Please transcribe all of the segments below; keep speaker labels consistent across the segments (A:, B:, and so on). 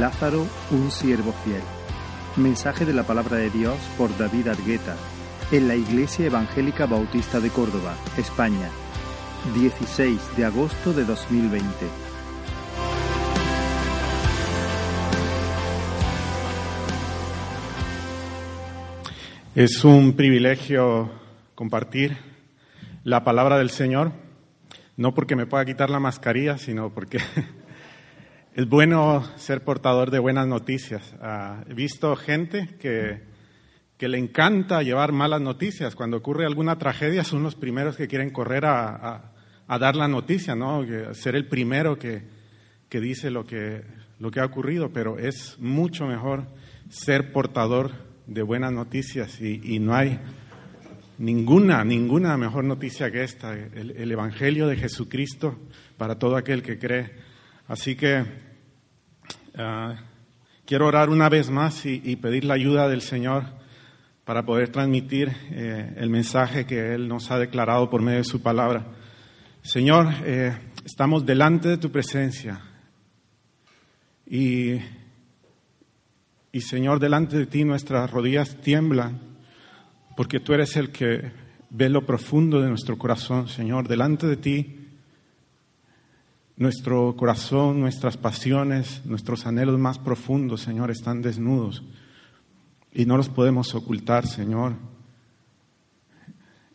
A: Lázaro, un siervo fiel. Mensaje de la palabra de Dios por David Argueta, en la Iglesia Evangélica Bautista de Córdoba, España, 16 de agosto de 2020.
B: Es un privilegio compartir la palabra del Señor, no porque me pueda quitar la mascarilla, sino porque es bueno ser portador de buenas noticias. Ah, he visto gente que, que, le encanta llevar malas noticias. Cuando ocurre alguna tragedia son los primeros que quieren correr a, a, dar la noticia, ¿no? ser el primero que, que dice lo que, lo que ha ocurrido, pero es mucho mejor ser portador de buenas noticias y, no hay ninguna, ninguna mejor noticia que esta, el, Evangelio de Jesucristo para todo aquel que cree. Así que ah, quiero orar una vez más y, pedir la ayuda del Señor para poder transmitir eh, el mensaje que Él nos ha declarado por medio de su palabra. Señor, eh, estamos delante de tu presencia y y Señor, delante de ti nuestras rodillas tiemblan, porque tú eres el que ve lo profundo de nuestro corazón, Señor. Delante de ti, nuestro corazón, nuestras pasiones, nuestros anhelos más profundos, Señor, están desnudos y no los podemos ocultar, Señor.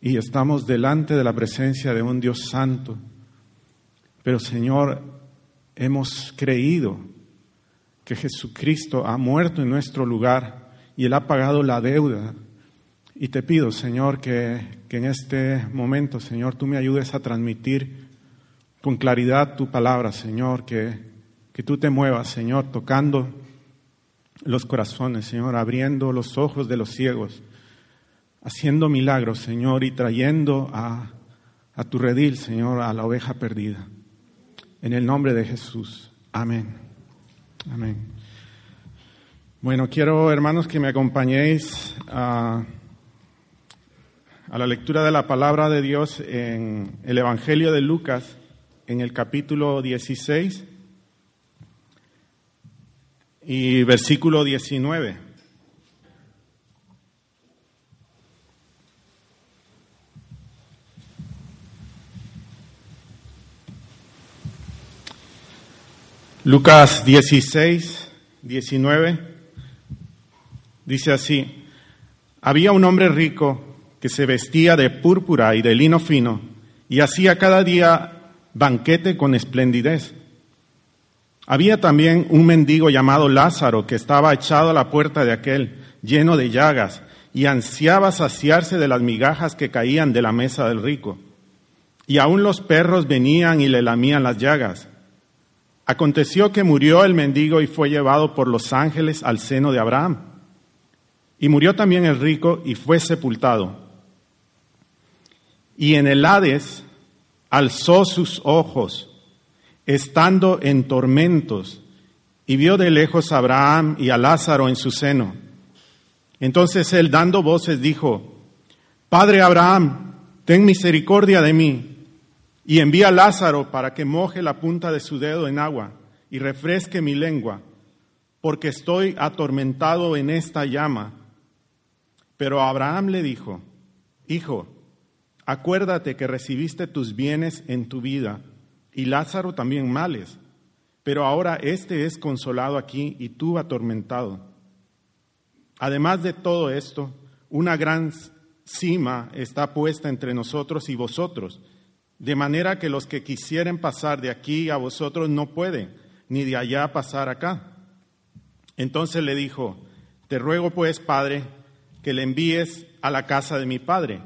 B: Y estamos delante de la presencia de un Dios santo. Pero, Señor, hemos creído que Jesucristo ha muerto en nuestro lugar y Él ha pagado la deuda. Y te pido, Señor, que, en este momento, Señor, tú me ayudes a transmitir con claridad tu palabra, Señor, que, que tú te muevas, Señor, tocando los corazones, Señor, abriendo los ojos de los ciegos, haciendo milagros, Señor, y trayendo a, a tu redil, Señor, a la oveja perdida. En el nombre de Jesús. Amén. Amén. Bueno, quiero, hermanos, que me acompañéis a, a, la lectura de la palabra de Dios en el Evangelio de Lucas, en el capítulo 16 y versículo 19. Lucas 16, 19 dice así, había un hombre rico que se vestía de púrpura y de lino fino y hacía cada día banquete con esplendidez. Había también un mendigo llamado Lázaro que estaba echado a la puerta de aquel, lleno de llagas, y ansiaba saciarse de las migajas que caían de la mesa del rico. Y aún los perros venían y le lamían las llagas. Aconteció que murió el mendigo y fue llevado por los ángeles al seno de Abraham. Y murió también el rico y fue sepultado. Y en el Hades alzó sus ojos, estando en tormentos, y vio de lejos a Abraham y a Lázaro en su seno. Entonces él, dando voces, dijo, Padre Abraham, ten misericordia de mí y envía a Lázaro para que moje la punta de su dedo en agua y refresque mi lengua, porque estoy atormentado en esta llama. Pero Abraham le dijo, Hijo, acuérdate que recibiste tus bienes en tu vida y Lázaro también males, pero ahora éste es consolado aquí y tú atormentado. Además de todo esto, una gran cima está puesta entre nosotros y vosotros de manera que los que quisieren pasar de aquí a vosotros no pueden, ni de allá pasar acá. Entonces le dijo, te ruego pues, Padre, que le envíes a la casa de mi Padre,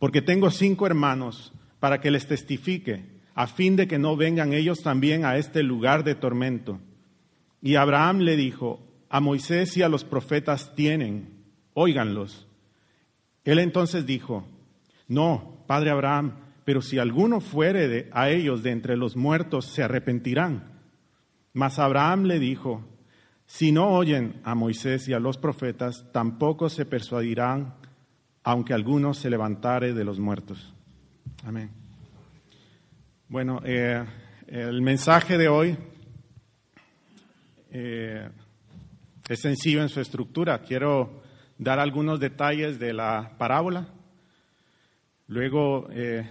B: porque tengo cinco hermanos para que les testifique, a fin de que no vengan ellos también a este lugar de tormento. Y Abraham le dijo, a Moisés y a los profetas tienen, óiganlos. Él entonces dijo, no, Padre Abraham, pero si alguno fuere de, a ellos de entre los muertos, se arrepentirán. Mas Abraham le dijo, si no oyen a Moisés y a los profetas, tampoco se persuadirán, aunque alguno se levantare de los muertos. Amén. Bueno, eh, el mensaje de hoy eh, es sencillo en su estructura. Quiero dar algunos detalles de la parábola. Luego eh,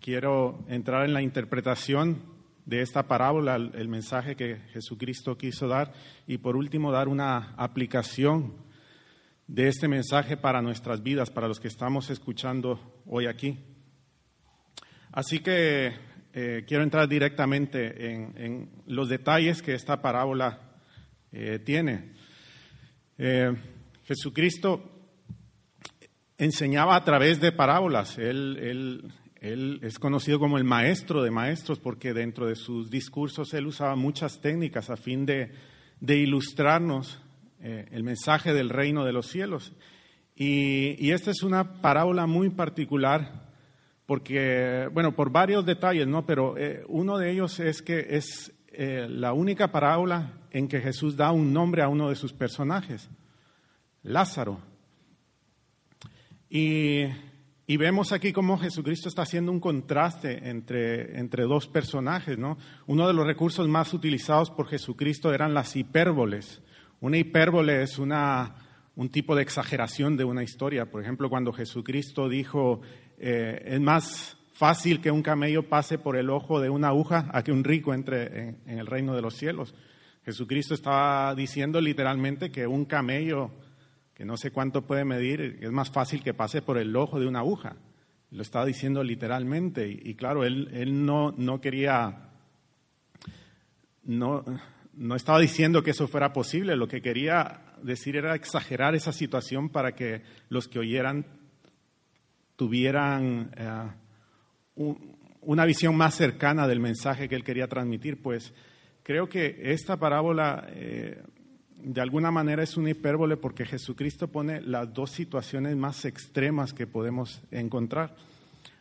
B: quiero entrar en la interpretación de esta parábola, el mensaje que Jesucristo quiso dar. Y por último, dar una aplicación de este mensaje para nuestras vidas, para los que estamos escuchando hoy aquí. Así que eh, quiero entrar directamente en, los detalles que esta parábola eh, tiene. Eh, Jesucristo enseñaba a través de parábolas. Él, él, es conocido como el maestro de maestros porque dentro de sus discursos él usaba muchas técnicas a fin de, de ilustrarnos el mensaje del reino de los cielos. Y, y esta es una parábola muy particular porque, bueno, por varios detalles, ¿no? Pero eh, uno de ellos es que es eh, la única parábola en que Jesús da un nombre a uno de sus personajes, Lázaro. Y, vemos aquí cómo Jesucristo está haciendo un contraste entre, entre dos personajes, ¿no? Uno de los recursos más utilizados por Jesucristo eran las hipérboles. Una hipérbole es una, un tipo de exageración de una historia. Por ejemplo, cuando Jesucristo dijo, eh, es más fácil que un camello pase por el ojo de una aguja a que un rico entre en, el reino de los cielos. Jesucristo estaba diciendo literalmente que un camello, que no sé cuánto puede medir, es más fácil que pase por el ojo de una aguja. Lo estaba diciendo literalmente. Y, claro, él, él no, no quería, no, no estaba diciendo que eso fuera posible. Lo que quería decir era exagerar esa situación para que los que oyeran tuvieran eh, una visión más cercana del mensaje que él quería transmitir, pues creo que esta parábola eh, de alguna manera es una hipérbole porque Jesucristo pone las dos situaciones más extremas que podemos encontrar.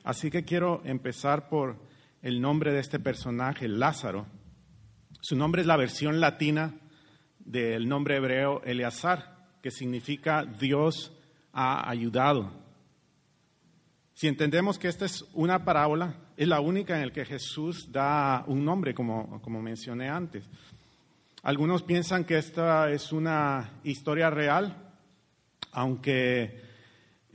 B: Así que quiero empezar por el nombre de este personaje, Lázaro. Su nombre es la versión latina del nombre hebreo Eleazar, que significa Dios ha ayudado. Si entendemos que esta es una parábola, es la única en la que Jesús da un nombre, como, como mencioné antes. Algunos piensan que esta es una historia real, aunque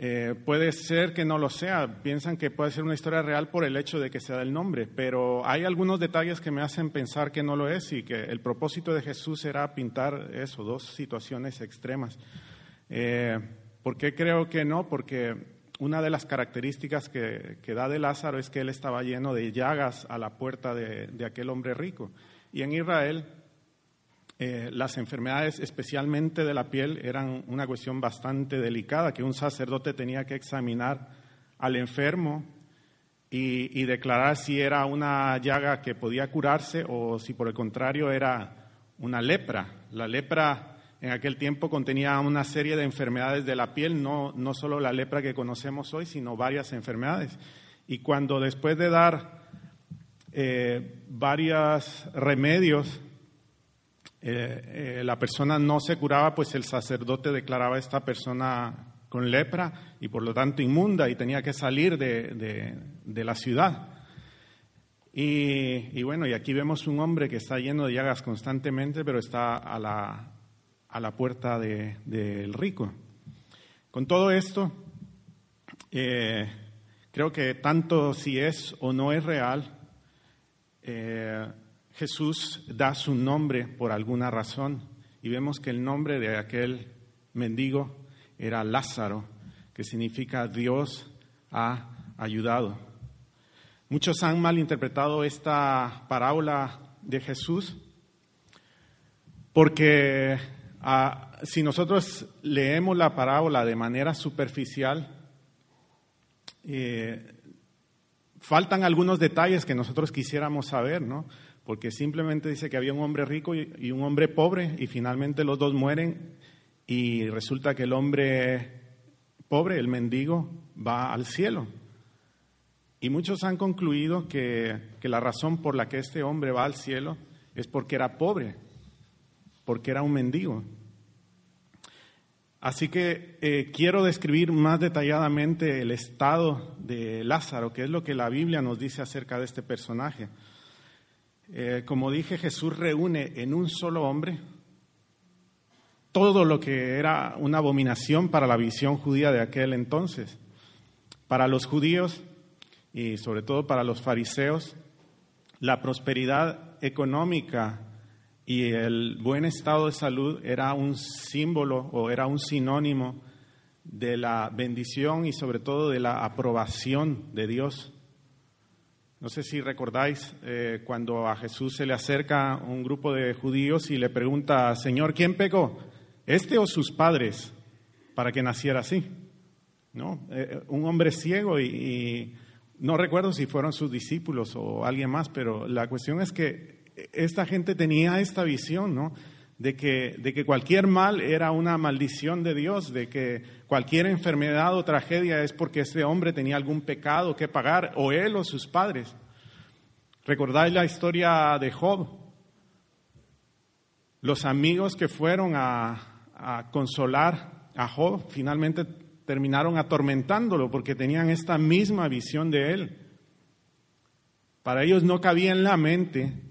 B: eh, puede ser que no lo sea. Piensan que puede ser una historia real por el hecho de que sea el nombre, pero hay algunos detalles que me hacen pensar que no lo es y que el propósito de Jesús era pintar eso, dos situaciones extremas. Eh, ¿Por qué creo que no? Porque una de las características que, da de Lázaro es que él estaba lleno de llagas a la puerta de, aquel hombre rico. Y en Israel eh, las enfermedades, especialmente de la piel, eran una cuestión bastante delicada, que un sacerdote tenía que examinar al enfermo y, declarar si era una llaga que podía curarse o si por el contrario era una lepra. La lepra en aquel tiempo contenía una serie de enfermedades de la piel, no, no solo la lepra que conocemos hoy, sino varias enfermedades. Y cuando después de dar eh, varios remedios, eh, eh, la persona no se curaba, pues el sacerdote declaraba a esta persona con lepra y por lo tanto inmunda y tenía que salir de, la ciudad. Y, y, bueno, y aquí vemos un hombre que está lleno de llagas constantemente, pero está a la, a la puerta del rico. Con todo esto, eh, creo que tanto si es o no es real, eh, Jesús da su nombre por alguna razón y vemos que el nombre de aquel mendigo era Lázaro, que significa Dios ha ayudado. Muchos han malinterpretado esta parábola de Jesús porque Ah, si nosotros leemos la parábola de manera superficial, eh, faltan algunos detalles que nosotros quisiéramos saber, ¿no? Porque simplemente dice que había un hombre rico y, un hombre pobre y finalmente los dos mueren y resulta que el hombre pobre, el mendigo, va al cielo. Y muchos han concluido que la razón por la que este hombre va al cielo es porque era pobre, porque era un mendigo. Así que eh, quiero describir más detalladamente el estado de Lázaro, que es lo que la Biblia nos dice acerca de este personaje. Eh, como dije, Jesús reúne en un solo hombre todo lo que era una abominación para la visión judía de aquel entonces. Para los judíos y sobre todo para los fariseos, la prosperidad económica y el buen estado de salud era un símbolo o era un sinónimo de la bendición y sobre todo de la aprobación de Dios. No sé si recordáis eh, cuando a Jesús se le acerca un grupo de judíos y le pregunta, Señor, ¿quién pecó? ¿Este o sus padres para que naciera así? ¿No? Eh, un hombre ciego y no recuerdo si fueron sus discípulos o alguien más, pero la cuestión es que esta gente tenía esta visión, ¿no? De que, de que cualquier mal era una maldición de Dios, de que cualquier enfermedad o tragedia es porque ese hombre tenía algún pecado que pagar, o él o sus padres. ¿Recordáis la historia de Job? Los amigos que fueron a consolar a Job finalmente terminaron atormentándolo porque tenían esta misma visión de él. Para ellos no cabía en la mente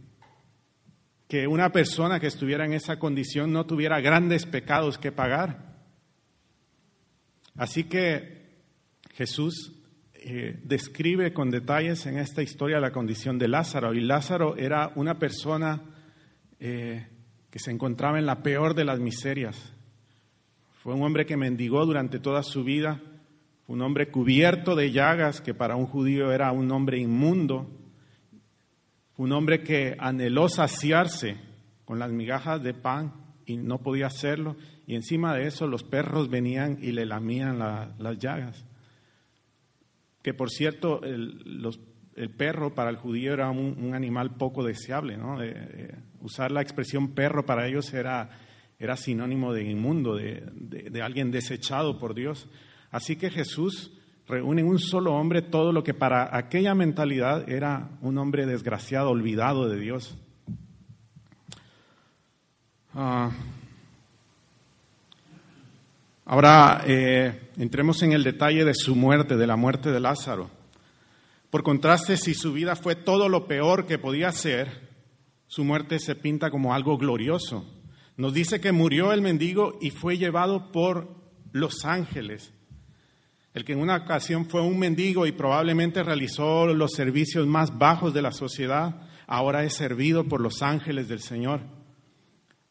B: que una persona que estuviera en esa condición no tuviera grandes pecados que pagar. Así que Jesús eh, describe con detalles en esta historia la condición de Lázaro. Y Lázaro era una persona eh, que se encontraba en la peor de las miserias. Fue un hombre que mendigó durante toda su vida, un hombre cubierto de llagas, que para un judío era un hombre inmundo un hombre que anheló saciarse con las migajas de pan y no podía hacerlo, y encima de eso los perros venían y le lamían las llagas. Que por cierto, el, perro para el judío era un, animal poco deseable, ¿no? usar la expresión perro para ellos era, era sinónimo de inmundo, de alguien desechado por Dios. Así que Jesús reúne en un solo hombre todo lo que para aquella mentalidad era un hombre desgraciado, olvidado de Dios. Ah. ahora eh, entremos en el detalle de su muerte, de la muerte de Lázaro. Por contraste, si su vida fue todo lo peor que podía ser, su muerte se pinta como algo glorioso. Nos dice que murió el mendigo y fue llevado por los ángeles el que en una ocasión fue un mendigo y probablemente realizó los servicios más bajos de la sociedad, ahora es servido por los ángeles del Señor.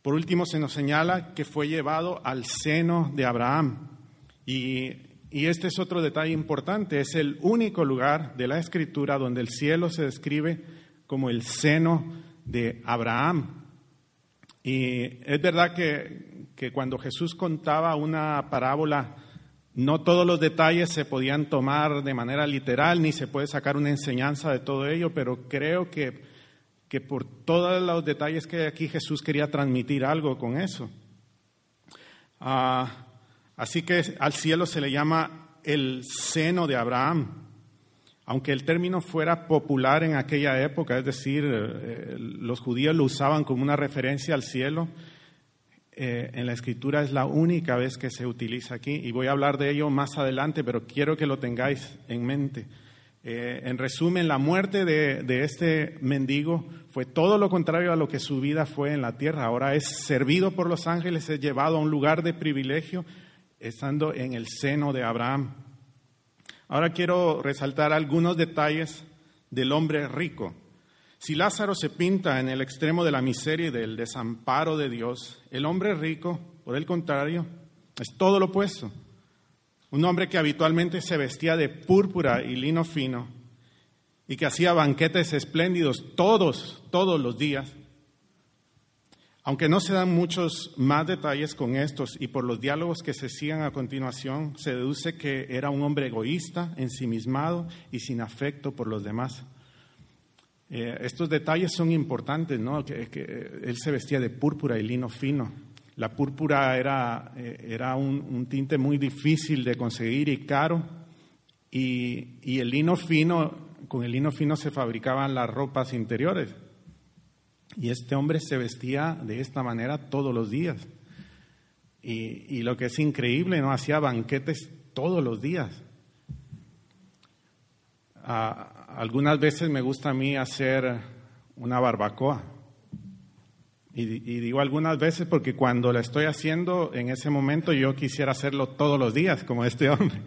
B: Por último, se nos señala que fue llevado al seno de Abraham. Y, este es otro detalle importante, es el único lugar de la Escritura donde el cielo se describe como el seno de Abraham. Y es verdad que, que cuando Jesús contaba una parábola, no todos los detalles se podían tomar de manera literal, ni se puede sacar una enseñanza de todo ello, pero creo que, que por todos los detalles que hay aquí Jesús quería transmitir algo con eso. Ah, así que al cielo se le llama el seno de Abraham. Aunque el término fuera popular en aquella época, es decir, eh, los judíos lo usaban como una referencia al cielo, eh, en la escritura es la única vez que se utiliza aquí y voy a hablar de ello más adelante, pero quiero que lo tengáis en mente. Eh, en resumen, la muerte de, de, este mendigo fue todo lo contrario a lo que su vida fue en la tierra. Ahora es servido por los ángeles, es llevado a un lugar de privilegio, estando en el seno de Abraham. Ahora quiero resaltar algunos detalles del hombre rico. Si Lázaro se pinta en el extremo de la miseria y del desamparo de Dios, el hombre rico, por el contrario, es todo lo opuesto. Un hombre que habitualmente se vestía de púrpura y lino fino y que hacía banquetes espléndidos todos, todos los días. Aunque no se dan muchos más detalles con estos y por los diálogos que se sigan a continuación, se deduce que era un hombre egoísta, ensimismado y sin afecto por los demás. Eh, estos detalles son importantes, ¿no? Que, eh, él se vestía de púrpura y lino fino. La púrpura era, eh, era un, tinte muy difícil de conseguir y caro. Y, y, el lino fino, con el lino fino se fabricaban las ropas interiores. Y este hombre se vestía de esta manera todos los días. Y, y lo que es increíble, ¿no? Hacía banquetes todos los días. Ah, algunas veces me gusta a mí hacer una barbacoa. Y, digo algunas veces porque cuando la estoy haciendo, en ese momento yo quisiera hacerlo todos los días, como este hombre,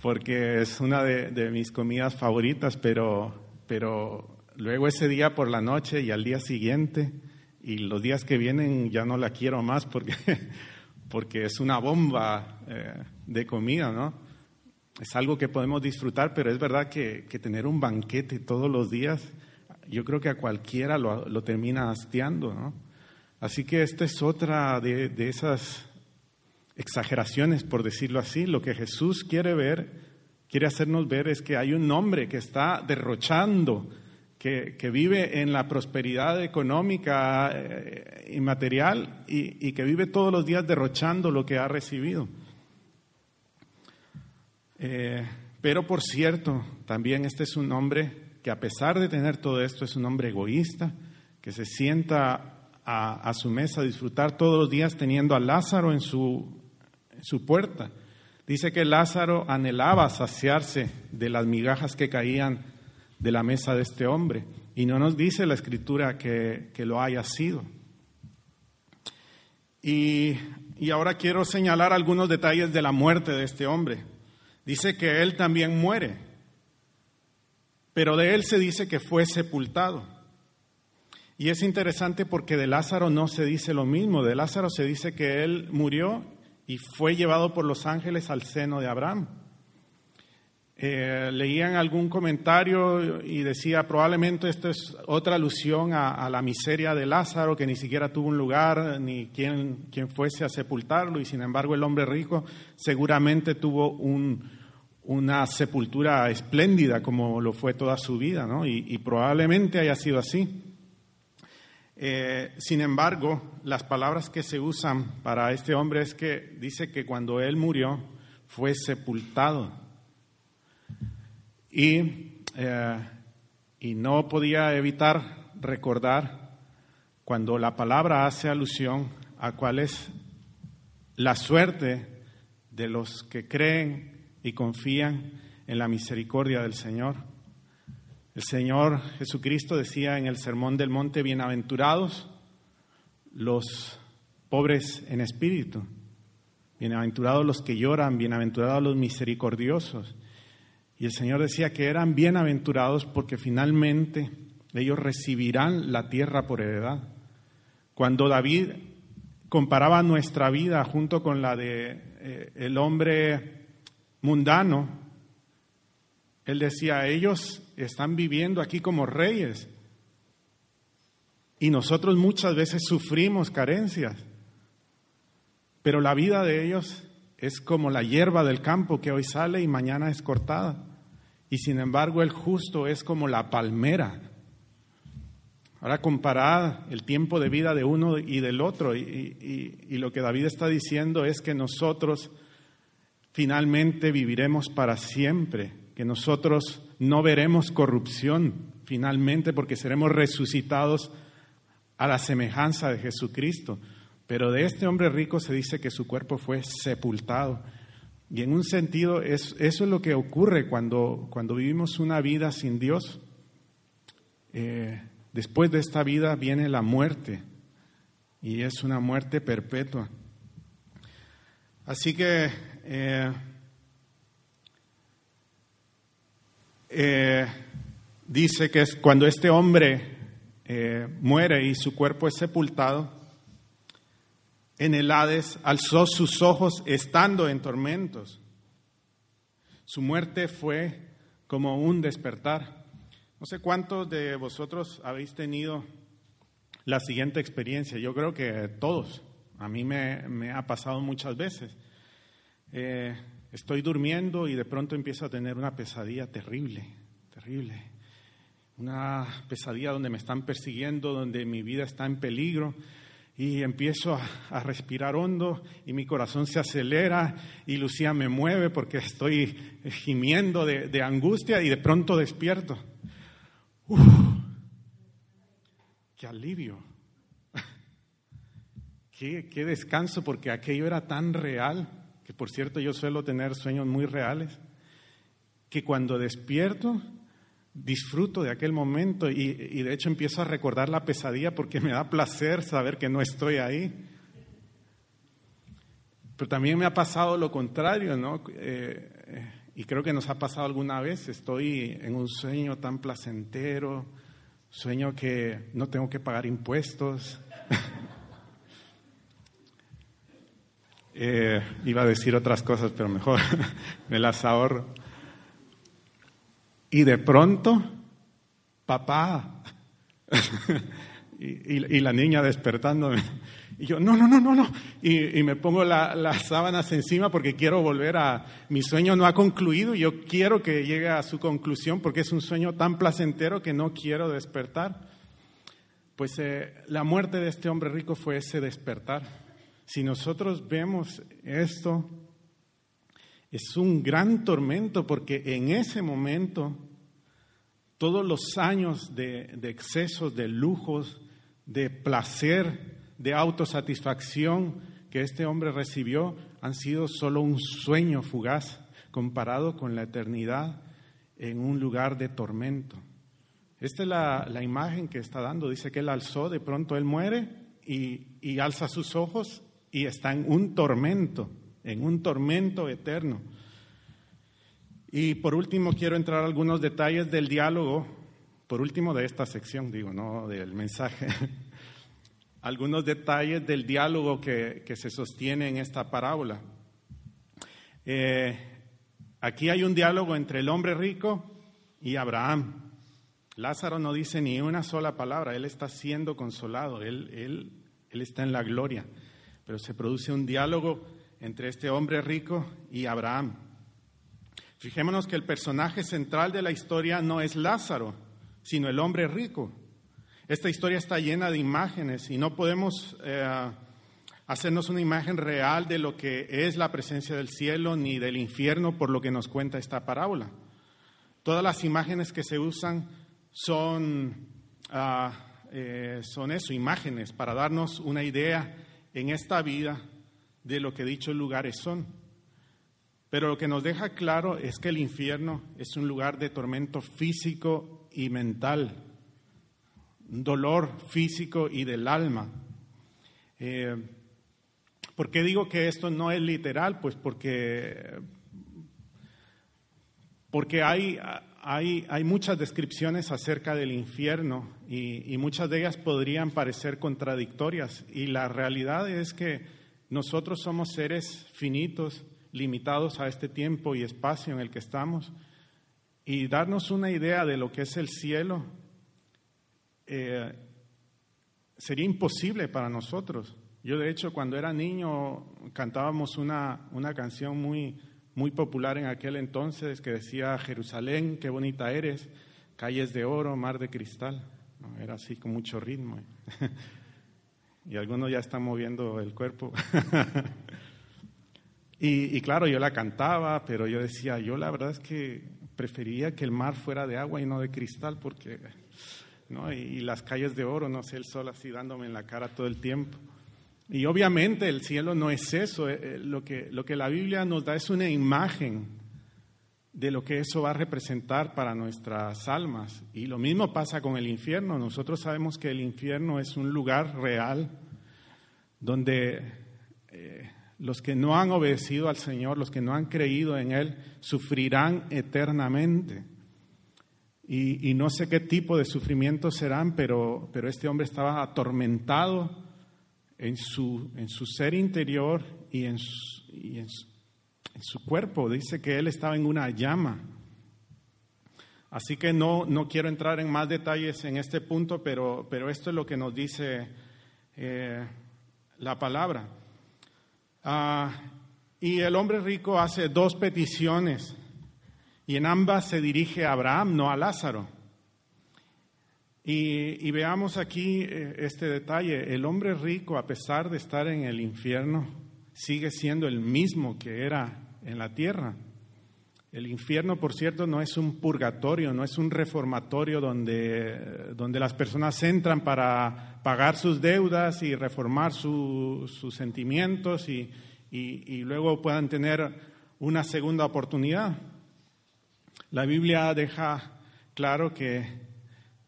B: porque es una de, de mis comidas favoritas, pero, pero luego ese día por la noche y al día siguiente y los días que vienen ya no la quiero más porque, porque es una bomba eh, de comida, ¿no? Es algo que podemos disfrutar, pero es verdad que, que tener un banquete todos los días, yo creo que a cualquiera lo, lo termina hastiando, ¿no? Así que esta es otra de, de esas exageraciones, por decirlo así. Lo que Jesús quiere ver, quiere hacernos ver es que hay un hombre que está derrochando, que, que vive en la prosperidad económica eh, y material y, y que vive todos los días derrochando lo que ha recibido. Eh, pero por cierto, también este es un hombre que a pesar de tener todo esto es un hombre egoísta, que se sienta a, su mesa a disfrutar todos los días teniendo a Lázaro en su, su puerta. Dice que Lázaro anhelaba saciarse de las migajas que caían de la mesa de este hombre. Y no nos dice la escritura que, que lo haya sido. Y, y ahora quiero señalar algunos detalles de la muerte de este hombre. Dice que él también muere, pero de él se dice que fue sepultado. Y es interesante porque de Lázaro no se dice lo mismo. De Lázaro se dice que él murió y fue llevado por los ángeles al seno de Abraham. Eh, leían algún comentario y decía probablemente esto es otra alusión a, la miseria de Lázaro, que ni siquiera tuvo un lugar ni quien, fuese a sepultarlo, y sin embargo el hombre rico seguramente tuvo un, una sepultura espléndida como lo fue toda su vida, ¿no? y, y probablemente haya sido así. Eh, sin embargo, las palabras que se usan para este hombre es que dice que cuando él murió fue sepultado y, eh, y no podía evitar recordar cuando la palabra hace alusión a cuál es la suerte de los que creen y confían en la misericordia del Señor. El Señor Jesucristo decía en el Sermón del Monte, bienaventurados los pobres en espíritu, bienaventurados los que lloran, bienaventurados los misericordiosos. Y el Señor decía que eran bienaventurados porque finalmente ellos recibirán la tierra por heredad. Cuando David comparaba nuestra vida junto con la de eh, el hombre mundano, él decía, ellos están viviendo aquí como reyes y nosotros muchas veces sufrimos carencias, pero la vida de ellos es como la hierba del campo que hoy sale y mañana es cortada. Y sin embargo el justo es como la palmera. Ahora comparad el tiempo de vida de uno y del otro. Y, y, y, lo que David está diciendo es que nosotros finalmente viviremos para siempre que nosotros no veremos corrupción finalmente porque seremos resucitados a la semejanza de Jesucristo. Pero de este hombre rico se dice que su cuerpo fue sepultado. Y en un sentido, es, eso es lo que ocurre cuando, cuando vivimos una vida sin Dios. Eh, después de esta vida viene la muerte y es una muerte perpetua. Así que eh, eh, dice que cuando este hombre muere y su cuerpo es sepultado, en el Hades alzó sus ojos estando en tormentos. Su muerte fue como un despertar. No sé cuántos de vosotros habéis tenido la siguiente experiencia. Yo creo que todos. A mí me, ha pasado muchas veces. Eh, Estoy durmiendo y de pronto empiezo a tener una pesadilla terrible, terrible. Una pesadilla donde me están persiguiendo, donde mi vida está en peligro. Y empiezo a, respirar hondo y mi corazón se acelera y Lucía me mueve porque estoy gimiendo de, angustia y de pronto despierto. Uf, ¡Qué alivio! ¡Qué descanso! Porque aquello era tan real que por cierto yo suelo tener sueños muy reales, que cuando despierto disfruto de aquel momento y, de hecho empiezo a recordar la pesadilla porque me da placer saber que no estoy ahí. Pero también me ha pasado lo contrario, ¿no? Eh, y creo que nos ha pasado alguna vez. Estoy en un sueño tan placentero, sueño que no tengo que pagar impuestos. Eh, iba a decir otras cosas, pero mejor me las ahorro. Y de pronto, papá, y, la niña despertándome. Y yo, no, no, no, no, no. Y, me pongo las sábanas encima porque quiero volver a... Mi sueño no ha concluido y yo quiero que llegue a su conclusión porque es un sueño tan placentero que no quiero despertar. Pues eh, la muerte de este hombre rico fue ese despertar. Si nosotros vemos esto, es un gran tormento porque en ese momento todos los años de, excesos, de lujos, de placer, de autosatisfacción que este hombre recibió han sido solo un sueño fugaz comparado con la eternidad en un lugar de tormento. Esta es la, imagen que está dando. Dice que él alzó, de pronto él muere y alza sus ojos y está en un tormento, en un tormento eterno. Y por último quiero entrar a algunos detalles del diálogo, por último de esta sección, digo, no del mensaje, algunos detalles del diálogo que, se sostiene en esta parábola. Eh, aquí hay un diálogo entre el hombre rico y Abraham. Lázaro no dice ni una sola palabra, él está siendo consolado, él, él, él está en la gloria, pero se produce un diálogo entre este hombre rico y Abraham. Fijémonos que el personaje central de la historia no es Lázaro, sino el hombre rico. Esta historia está llena de imágenes y no podemos eh, hacernos una imagen real de lo que es la presencia del cielo ni del infierno por lo que nos cuenta esta parábola. Todas las imágenes que se usan son, ah, eh, son eso, imágenes para darnos una idea en esta vida de lo que dichos lugares son. Pero lo que nos deja claro es que el infierno es un lugar de tormento físico y mental, dolor físico y del alma. Eh, ¿Por qué digo que esto no es literal? Pues porque, porque hay, hay, hay muchas descripciones acerca del infierno y muchas de ellas podrían parecer contradictorias. Y la realidad es que nosotros somos seres finitos limitados a este tiempo y espacio en el que estamos y darnos una idea de lo que es el cielo eh, sería imposible para nosotros. Yo de hecho cuando era niño cantábamos una, una canción muy, muy popular en aquel entonces que decía Jerusalén, qué bonita eres, calles de oro, mar de cristal. era así con mucho ritmo. y algunos ya están moviendo el cuerpo. Y, claro, yo la cantaba, pero yo decía, yo la verdad es que prefería que el mar fuera de agua y no de cristal, porque, ¿no? Y, las calles de oro, no sé, el sol así dándome en la cara todo el tiempo. Y obviamente el cielo no es eso, eh, eh, lo, que, lo que la Biblia nos da es una imagen de lo que eso va a representar para nuestras almas. Y lo mismo pasa con el infierno. Nosotros sabemos que el infierno es un lugar real donde eh, los que no han obedecido al Señor, los que no han creído en Él, sufrirán eternamente. Y, no sé qué tipo de sufrimientos serán, pero, pero este hombre estaba atormentado en su, en su ser interior y, en su, en, su, cuerpo. Dice que él estaba en una llama. Así que no, no quiero entrar en más detalles en este punto, pero, pero esto es lo que nos dice eh, la palabra. Ah, y el hombre rico hace dos peticiones y en ambas se dirige a Abraham, no a Lázaro. Y, veamos aquí eh, este detalle. El hombre rico, a pesar de estar en el infierno, sigue siendo el mismo que era en la tierra. El infierno, por cierto, no es un purgatorio, no es un reformatorio donde, donde las personas entran para pagar sus deudas y reformar sus sentimientos y, y, luego puedan tener una segunda oportunidad. La Biblia deja claro que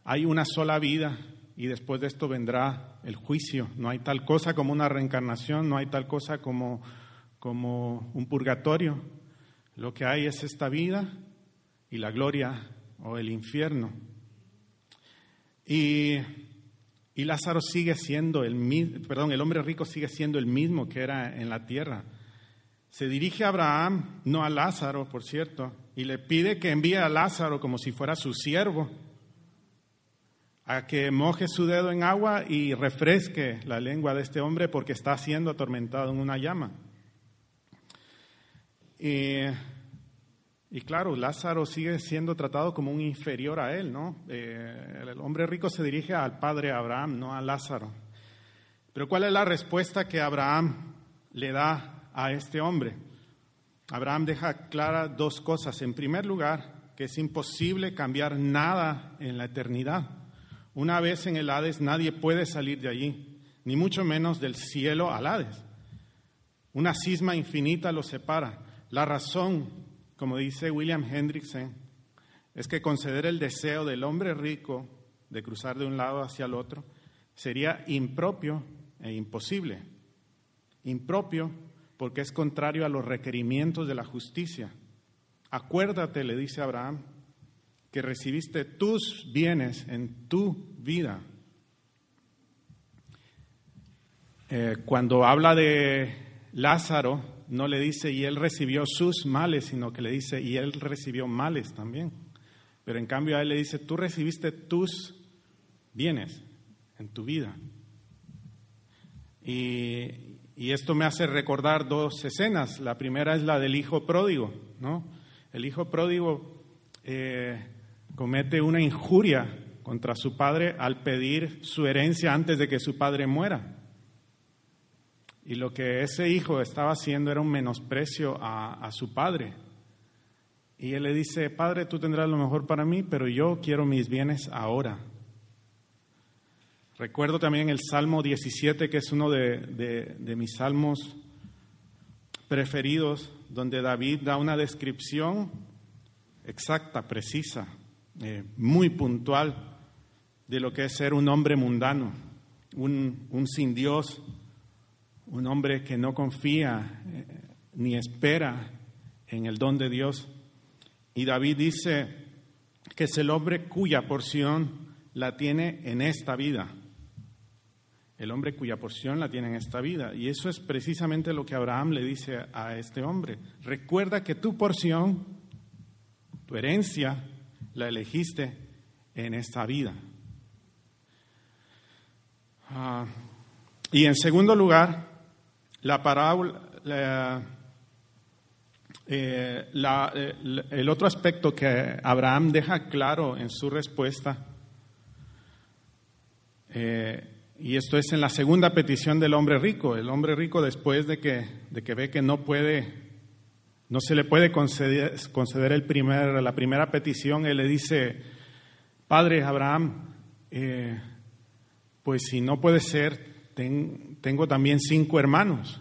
B: hay una sola vida y después de esto vendrá el juicio. No hay tal cosa como una reencarnación, no hay tal cosa como, como un purgatorio. Lo que hay es esta vida y la gloria o el infierno. Y, Lázaro sigue siendo el mismo, perdón, el hombre rico sigue siendo el mismo que era en la tierra. Se dirige a Abraham, no a Lázaro, por cierto, y le pide que envíe a Lázaro como si fuera su siervo, a que moje su dedo en agua y refresque la lengua de este hombre porque está siendo atormentado en una llama. Y claro, Lázaro sigue siendo tratado como un inferior a él, ¿no? Eh, el hombre rico se dirige al padre Abraham, no a Lázaro. Pero ¿cuál es la respuesta que Abraham le da a este hombre? Abraham deja claras dos cosas. En primer lugar, que es imposible cambiar nada en la eternidad. Una vez en el Hades nadie puede salir de allí, ni mucho menos del cielo al Hades. Una cisma infinita lo separa. La razón como dice William Hendrickson, es que conceder el deseo del hombre rico de cruzar de un lado hacia el otro sería impropio e imposible. Impropio porque es contrario a los requerimientos de la justicia. Acuérdate, le dice Abraham, que recibiste tus bienes en tu vida. Eh, cuando habla de Lázaro, no le dice y él recibió sus males, sino que le dice y él recibió males también. Pero en cambio a él le dice, tú recibiste tus bienes en tu vida. Y, esto me hace recordar dos escenas. La primera es la del hijo pródigo, ¿no? El hijo pródigo eh, comete una injuria contra su padre al pedir su herencia antes de que su padre muera. Y lo que ese hijo estaba haciendo era un menosprecio a, su padre. Y él le dice, Padre, tú tendrás lo mejor para mí, pero yo quiero mis bienes ahora. Recuerdo también el Salmo 17, que es uno de, mis salmos preferidos, donde David da una descripción exacta, precisa, eh, muy puntual de lo que es ser un hombre mundano, un, un sin Dios, un hombre que no confía eh, ni espera en el don de Dios. Y David dice que es el hombre cuya porción la tiene en esta vida. El hombre cuya porción la tiene en esta vida. Y eso es precisamente lo que Abraham le dice a este hombre. Recuerda que tu porción, tu herencia, la elegiste en esta vida. Ah, y en segundo lugar, la parábola, eh, eh, el otro aspecto que Abraham deja claro en su respuesta, eh, y esto es en la segunda petición del hombre rico. El hombre rico después de que, de que ve que no puede, no se le puede conceder, conceder el primer, la primera petición, él le dice, Padre Abraham, pues si no puede ser, tengo también cinco hermanos.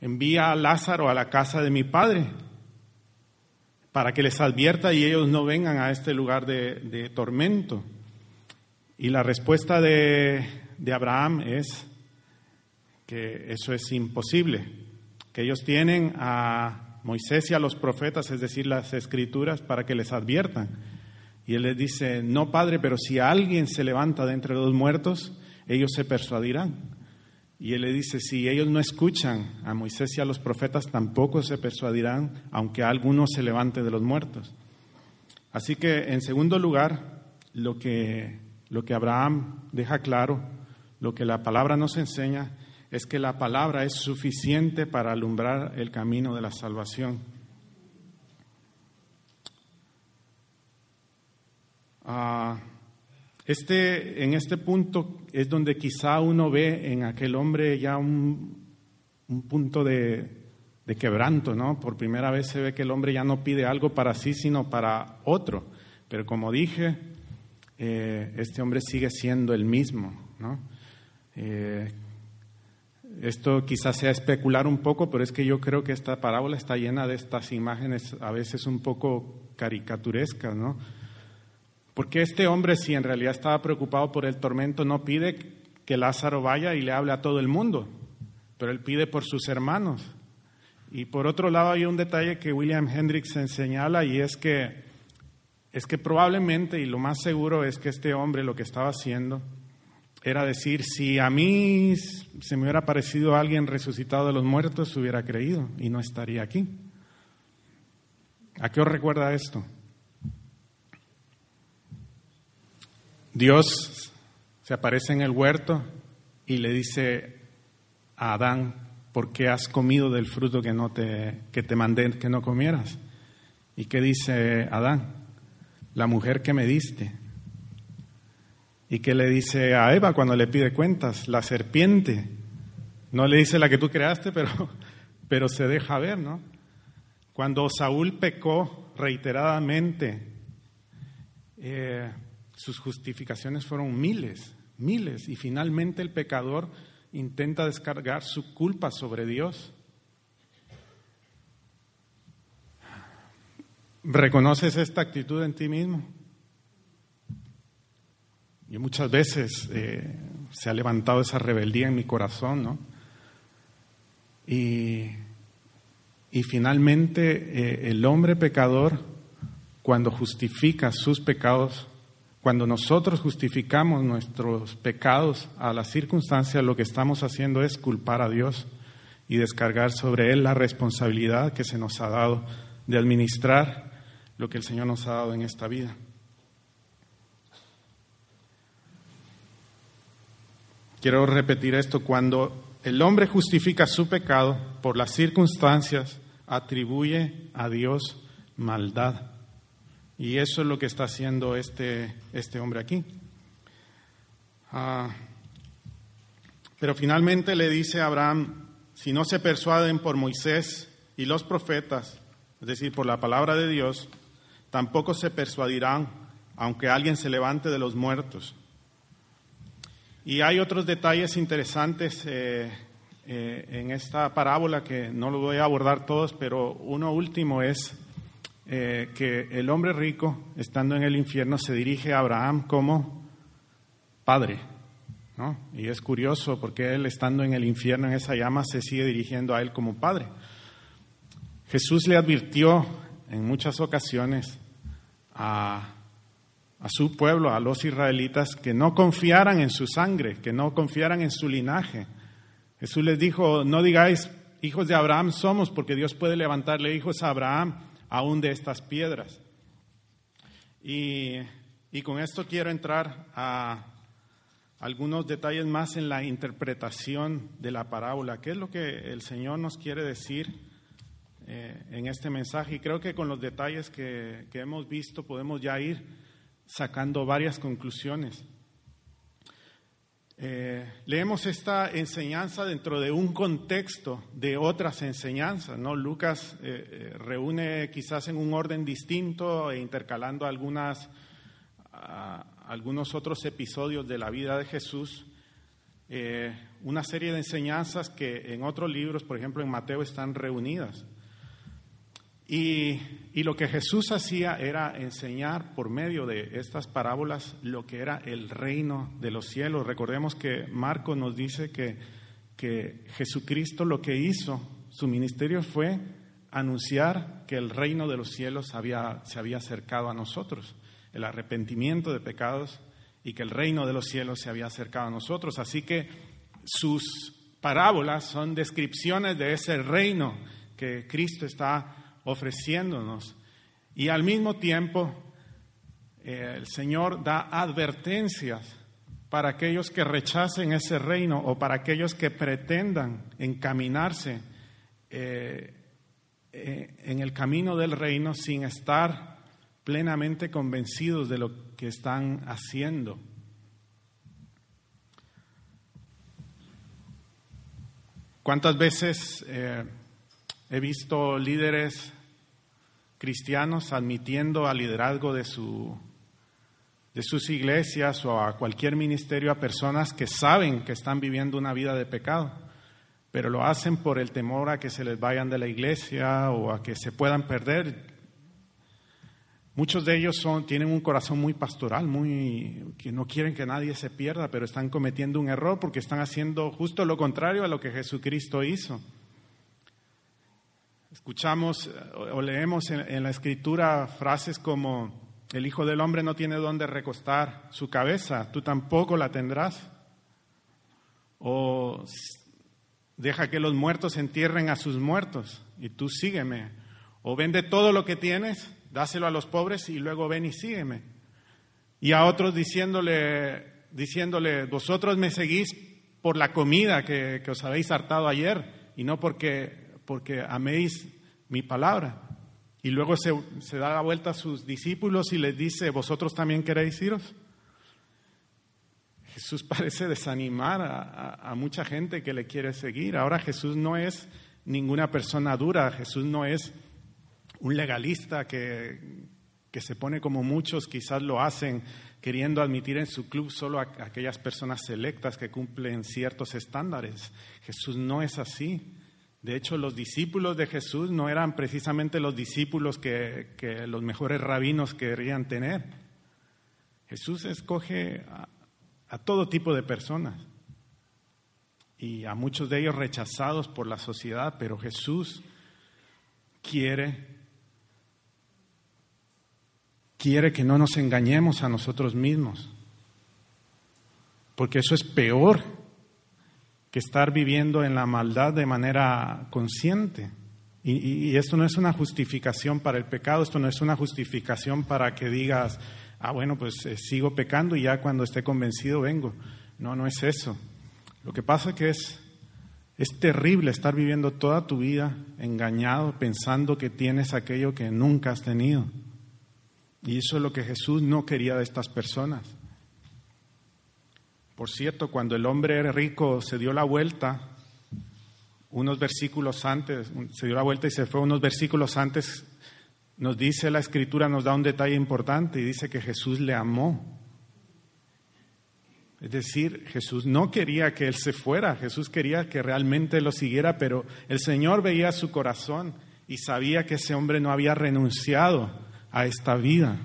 B: Envía a Lázaro a la casa de mi padre para que les advierta y ellos no vengan a este lugar de, tormento. Y la respuesta de, de Abraham es que eso es imposible, que ellos tienen a Moisés y a los profetas, es decir, las escrituras, para que les adviertan. Y él les dice, no, Padre, pero si alguien se levanta de entre los muertos, ellos se persuadirán. Y él le dice, si ellos no escuchan a Moisés y a los profetas, tampoco se persuadirán, aunque alguno se levante de los muertos. Así que, en segundo lugar, lo que, lo que Abraham deja claro, lo que la palabra nos enseña, es que la palabra es suficiente para alumbrar el camino de la salvación. Ah, este, en este punto es donde quizá uno ve en aquel hombre ya un, punto de, quebranto, ¿no? Por primera vez se ve que el hombre ya no pide algo para sí, sino para otro. Pero como dije, eh, este hombre sigue siendo el mismo, ¿no? Eh, esto quizás sea especular un poco, pero es que yo creo que esta parábola está llena de estas imágenes a veces un poco caricaturescas, ¿no? Porque este hombre, si en realidad estaba preocupado por el tormento, no pide que Lázaro vaya y le hable a todo el mundo, pero él pide por sus hermanos. Y por otro lado hay un detalle que William Hendricks señala y es que es que probablemente y lo más seguro es que este hombre lo que estaba haciendo era decir, si a mí se me hubiera parecido alguien resucitado de los muertos, hubiera creído y no estaría aquí. ¿A qué os recuerda esto? Dios se aparece en el huerto y le dice a Adán, ¿por qué has comido del fruto que, no te, que te mandé que no comieras? ¿Y qué dice Adán? La mujer que me diste. ¿Y qué le dice a Eva cuando le pide cuentas? La serpiente. No le dice la que tú creaste, pero, pero se deja ver, ¿no? Cuando Saúl pecó reiteradamente, eh, sus justificaciones fueron miles, miles, y finalmente el pecador intenta descargar su culpa sobre Dios. ¿Reconoces esta actitud en ti mismo? Y muchas veces eh, se ha levantado esa rebeldía en mi corazón, ¿no? Y, y finalmente eh, el hombre pecador, cuando justifica sus pecados, cuando nosotros justificamos nuestros pecados a las circunstancias, lo que estamos haciendo es culpar a Dios y descargar sobre Él la responsabilidad que se nos ha dado de administrar lo que el Señor nos ha dado en esta vida. Quiero repetir esto, cuando el hombre justifica su pecado por las circunstancias, atribuye a Dios maldad. Y eso es lo que está haciendo este, este hombre aquí. Ah, pero finalmente le dice a Abraham, si no se persuaden por Moisés y los profetas, es decir, por la palabra de Dios, tampoco se persuadirán, aunque alguien se levante de los muertos. Y hay otros detalles interesantes eh, eh, en esta parábola que no lo voy a abordar todos, pero uno último es eh, que el hombre rico, estando en el infierno, se dirige a Abraham como padre. ¿no? Y es curioso porque él, estando en el infierno, en esa llama, se sigue dirigiendo a él como padre. Jesús le advirtió en muchas ocasiones a, a su pueblo, a los israelitas, que no confiaran en su sangre, que no confiaran en su linaje. Jesús les dijo, no digáis, hijos de Abraham somos, porque Dios puede levantarle hijos a Abraham aún de estas piedras. Y, con esto quiero entrar a algunos detalles más en la interpretación de la parábola. ¿Qué es lo que el Señor nos quiere decir eh, en este mensaje? Y creo que con los detalles que hemos visto podemos ya ir sacando varias conclusiones. Eh, leemos esta enseñanza dentro de un contexto de otras enseñanzas, ¿no? Lucas eh, eh, reúne quizás en un orden distinto e intercalando algunas, algunos otros episodios de la vida de Jesús, una serie de enseñanzas que en otros libros, por ejemplo en Mateo, están reunidas. Y, lo que Jesús hacía era enseñar por medio de estas parábolas lo que era el reino de los cielos. Recordemos que Marco nos dice que, que Jesucristo lo que hizo, su ministerio fue anunciar que el reino de los cielos había, se había acercado a nosotros, el arrepentimiento de pecados y que el reino de los cielos se había acercado a nosotros. Así que sus parábolas son descripciones de ese reino que Cristo está ofreciéndonos. Y al mismo tiempo, eh, el Señor da advertencias para aquellos que rechacen ese reino o para aquellos que pretendan encaminarse eh, eh, en el camino del reino sin estar plenamente convencidos de lo que están haciendo. ¿Cuántas veces he visto líderes cristianos admitiendo al liderazgo de, su, de sus iglesias o a cualquier ministerio a personas que saben que están viviendo una vida de pecado, pero lo hacen por el temor a que se les vayan de la iglesia o a que se puedan perder. Muchos de ellos son, tienen un corazón muy pastoral, muy, que no quieren que nadie se pierda, pero están cometiendo un error porque están haciendo justo lo contrario a lo que Jesucristo hizo. Escuchamos o leemos en, la escritura frases como, el Hijo del Hombre no tiene dónde recostar su cabeza, tú tampoco la tendrás. O deja que los muertos entierren a sus muertos y tú sígueme. O vende todo lo que tienes, dáselo a los pobres y luego ven y sígueme. Y a otros diciéndole, diciéndole, vosotros me seguís por la comida que os habéis hartado ayer y no porque porque améis mi palabra. Y luego se, da la vuelta a sus discípulos y les dice, ¿vosotros también queréis iros? Jesús parece desanimar a, mucha gente que le quiere seguir. Ahora Jesús no es ninguna persona dura, Jesús no es un legalista que, que se pone como muchos quizás lo hacen, queriendo admitir en su club solo a aquellas personas selectas que cumplen ciertos estándares. Jesús no es así. De hecho, los discípulos de Jesús no eran precisamente los discípulos que, los mejores rabinos querían tener. Jesús escoge a, a todo tipo de personas y a muchos de ellos rechazados por la sociedad, pero Jesús quiere quiere que no nos engañemos a nosotros mismos, porque eso es peor que estar viviendo en la maldad de manera consciente. Y, esto no es una justificación para el pecado, esto no es una justificación para que digas, ah, bueno, pues eh, sigo pecando y ya cuando esté convencido vengo. No, no es eso. Lo que pasa es que es, es terrible estar viviendo toda tu vida engañado, pensando que tienes aquello que nunca has tenido. Y eso es lo que Jesús no quería de estas personas. Por cierto, cuando el hombre rico se dio la vuelta, unos versículos antes, se dio la vuelta y se fue unos versículos antes, nos dice la escritura, nos da un detalle importante y dice que Jesús le amó. Es decir, Jesús no quería que él se fuera, Jesús quería que realmente lo siguiera, pero el Señor veía su corazón y sabía que ese hombre no había renunciado a esta vida.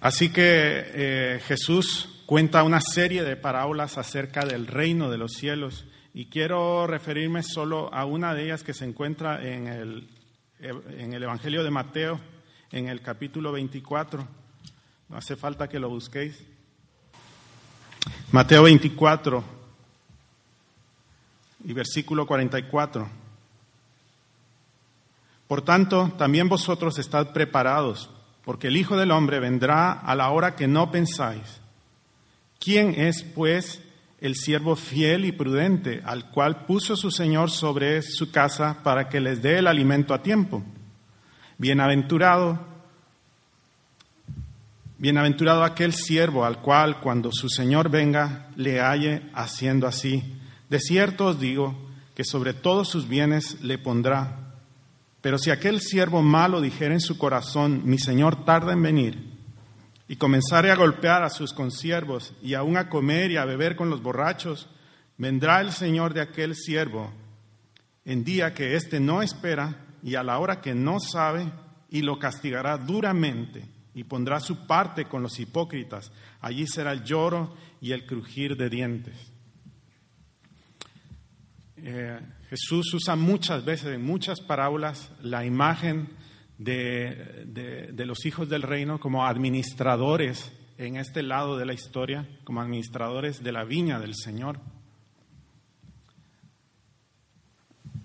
B: Así que eh, Jesús cuenta una serie de parábolas acerca del reino de los cielos y quiero referirme solo a una de ellas que se encuentra en el, en el Evangelio de Mateo, en el capítulo 24. No hace falta que lo busquéis. Mateo 24 y versículo 44. Por tanto, también vosotros estad preparados porque el Hijo del Hombre vendrá a la hora que no pensáis. ¿Quién es, pues, el siervo fiel y prudente, al cual puso su Señor sobre su casa para que les dé el alimento a tiempo? Bienaventurado, bienaventurado aquel siervo al cual cuando su Señor venga le halle haciendo así. De cierto os digo que sobre todos sus bienes le pondrá pero si aquel siervo malo dijera en su corazón, mi señor tarda en venir, y comenzare a golpear a sus consiervos y aún a comer y a beber con los borrachos, vendrá el señor de aquel siervo en día que éste no espera y a la hora que no sabe, y lo castigará duramente y pondrá su parte con los hipócritas. Allí será el lloro y el crujir de dientes. Eh, Jesús usa muchas veces, en muchas parábolas, la imagen de, los hijos del reino como administradores en este lado de la historia, como administradores de la viña del Señor.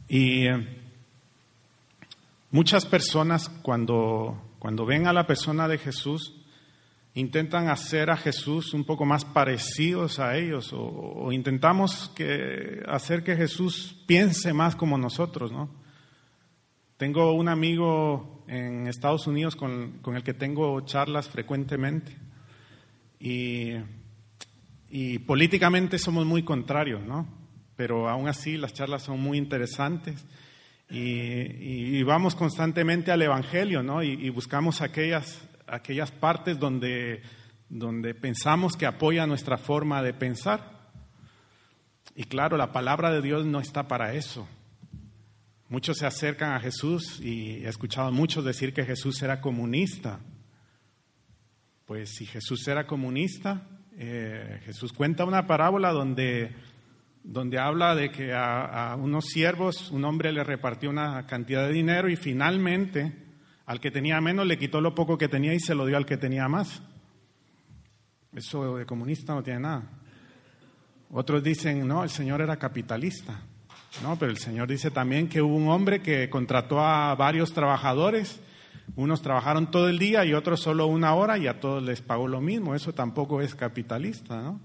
B: Y eh, muchas personas cuando, cuando ven a la persona de Jesús, intentan hacer a Jesús un poco más parecidos a ellos o, intentamos hacer que Jesús piense más como nosotros, ¿no? Tengo un amigo en Estados Unidos con, el que tengo charlas frecuentemente y, y, políticamente somos muy contrarios, ¿no? Pero aún así las charlas son muy interesantes y, vamos constantemente al Evangelio, ¿no? y buscamos aquellas aquellas partes donde, donde pensamos que apoya nuestra forma de pensar. Y claro, la palabra de Dios no está para eso. Muchos se acercan a Jesús y he escuchado a muchos decir que Jesús era comunista. Pues si Jesús era comunista, eh, Jesús cuenta una parábola donde, donde habla de que a, a, unos siervos un hombre le repartió una cantidad de dinero y finalmente al que tenía menos le quitó lo poco que tenía y se lo dio al que tenía más. Eso de comunista no tiene nada. Otros dicen, no, el Señor era capitalista. No, pero el Señor dice también que hubo un hombre que contrató a varios trabajadores. Unos trabajaron todo el día y otros solo una hora y a todos les pagó lo mismo. Eso tampoco es capitalista, ¿no?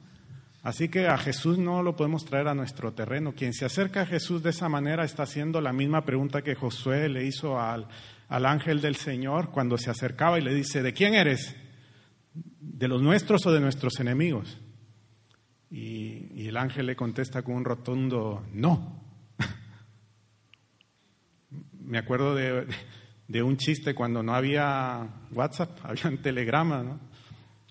B: Así que a Jesús no lo podemos traer a nuestro terreno. Quien se acerca a Jesús de esa manera está haciendo la misma pregunta que Josué le hizo al, al ángel del Señor cuando se acercaba y le dice, ¿de quién eres? ¿De los nuestros o de nuestros enemigos? Y, el ángel le contesta con un rotundo no. Me acuerdo de, de, un chiste cuando no había WhatsApp, había un telegrama, ¿no?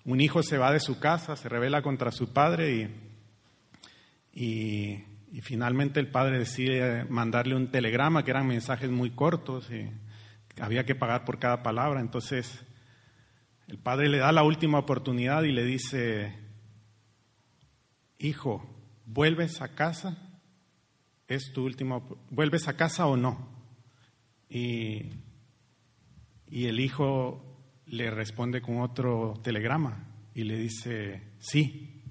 B: Un hijo se va de su casa, se revela contra su padre y, y, y finalmente el padre decide mandarle un telegrama, que eran mensajes muy cortos y había que pagar por cada palabra. Entonces el padre le da la última oportunidad y le dice, hijo, ¿vuelves a casa? ¿Es tu última, ¿vuelves a casa o no? Y, y el hijo le responde con otro telegrama y le dice, sí.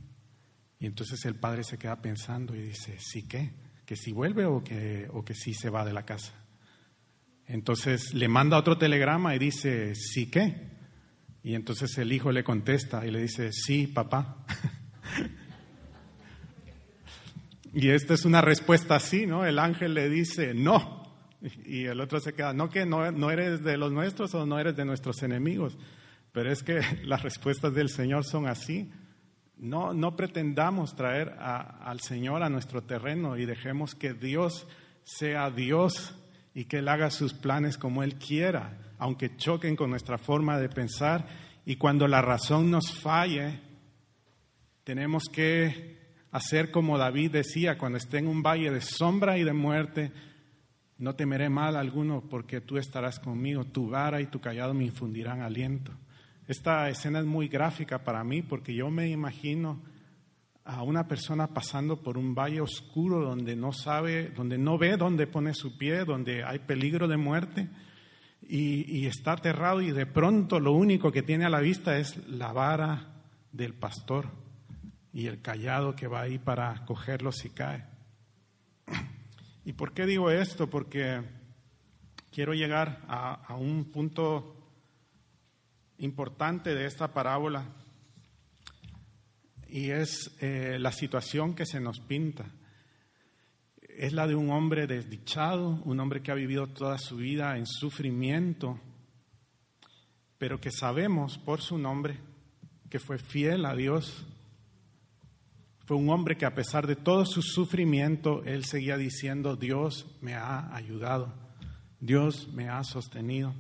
B: Y entonces el padre se queda pensando y dice, ¿sí qué? ¿Que si vuelve o que, o que sí se va de la casa? Entonces le manda otro telegrama y dice, ¿sí qué? Y entonces el hijo le contesta y le dice, sí, papá. y esta es una respuesta así, ¿no? El ángel le dice, no. Y el otro se queda, no que no, no eres de los nuestros o no eres de nuestros enemigos, pero es que las respuestas del Señor son así. No, no pretendamos traer al Señor a nuestro terreno y dejemos que Dios sea Dios y que Él haga sus planes como Él quiera, aunque choquen con nuestra forma de pensar. Y cuando la razón nos falle, tenemos que hacer como David decía, cuando esté en un valle de sombra y de muerte, no temeré mal alguno porque tú estarás conmigo, tu vara y tu callado me infundirán aliento. Esta escena es muy gráfica para mí porque yo me imagino a una persona pasando por un valle oscuro donde no sabe, donde no ve dónde pone su pie, donde hay peligro de muerte y, está aterrado y de pronto lo único que tiene a la vista es la vara del pastor y el callado que va ahí para cogerlo si cae. ¿Y por qué digo esto? Porque quiero llegar a un punto importante de esta parábola y es eh, la situación que se nos pinta. Es la de un hombre desdichado, un hombre que ha vivido toda su vida en sufrimiento, pero que sabemos por su nombre que fue fiel a Dios. Fue un hombre que a pesar de todo su sufrimiento, él seguía diciendo, Dios me ha ayudado, Dios me ha sostenido.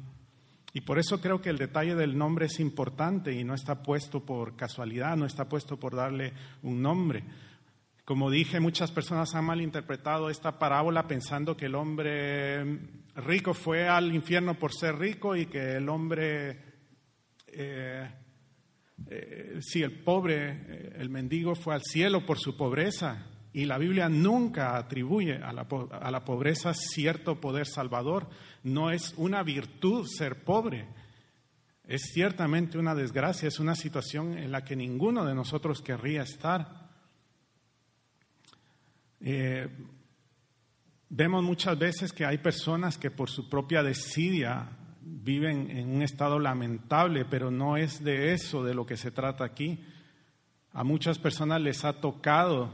B: Y por eso creo que el detalle del nombre es importante y no está puesto por casualidad, no está puesto por darle un nombre. Como dije, muchas personas han malinterpretado esta parábola pensando que el hombre rico fue al infierno por ser rico y que el hombre, eh, eh, sí, el pobre, eh, el mendigo fue al cielo por su pobreza. Y la Biblia nunca atribuye a la, a la, pobreza cierto poder salvador. No es una virtud ser pobre. Es ciertamente una desgracia, es una situación en la que ninguno de nosotros querría estar. Eh, vemos muchas veces que hay personas que por su propia desidia viven en un estado lamentable, pero no es de eso de lo que se trata aquí. A muchas personas les ha tocado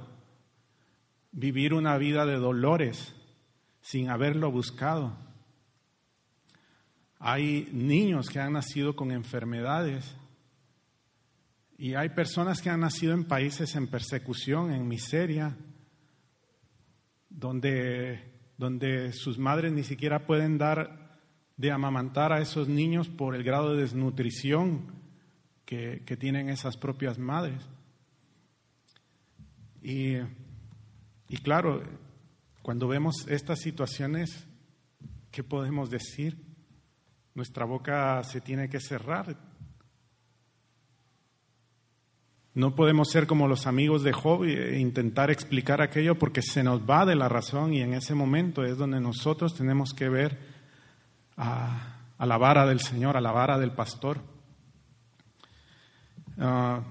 B: vivir una vida de dolores sin haberlo buscado. Hay niños que han nacido con enfermedades y hay personas que han nacido en países en persecución, en miseria, donde, donde sus madres ni siquiera pueden dar de amamantar a esos niños por el grado de desnutrición que, que tienen esas propias madres. Y y claro, cuando vemos estas situaciones, ¿qué podemos decir? Nuestra boca se tiene que cerrar. No podemos ser como los amigos de Job e intentar explicar aquello porque se nos va de la razón y en ese momento es donde nosotros tenemos que ver a, la vara del Señor, a la vara del pastor. Ah,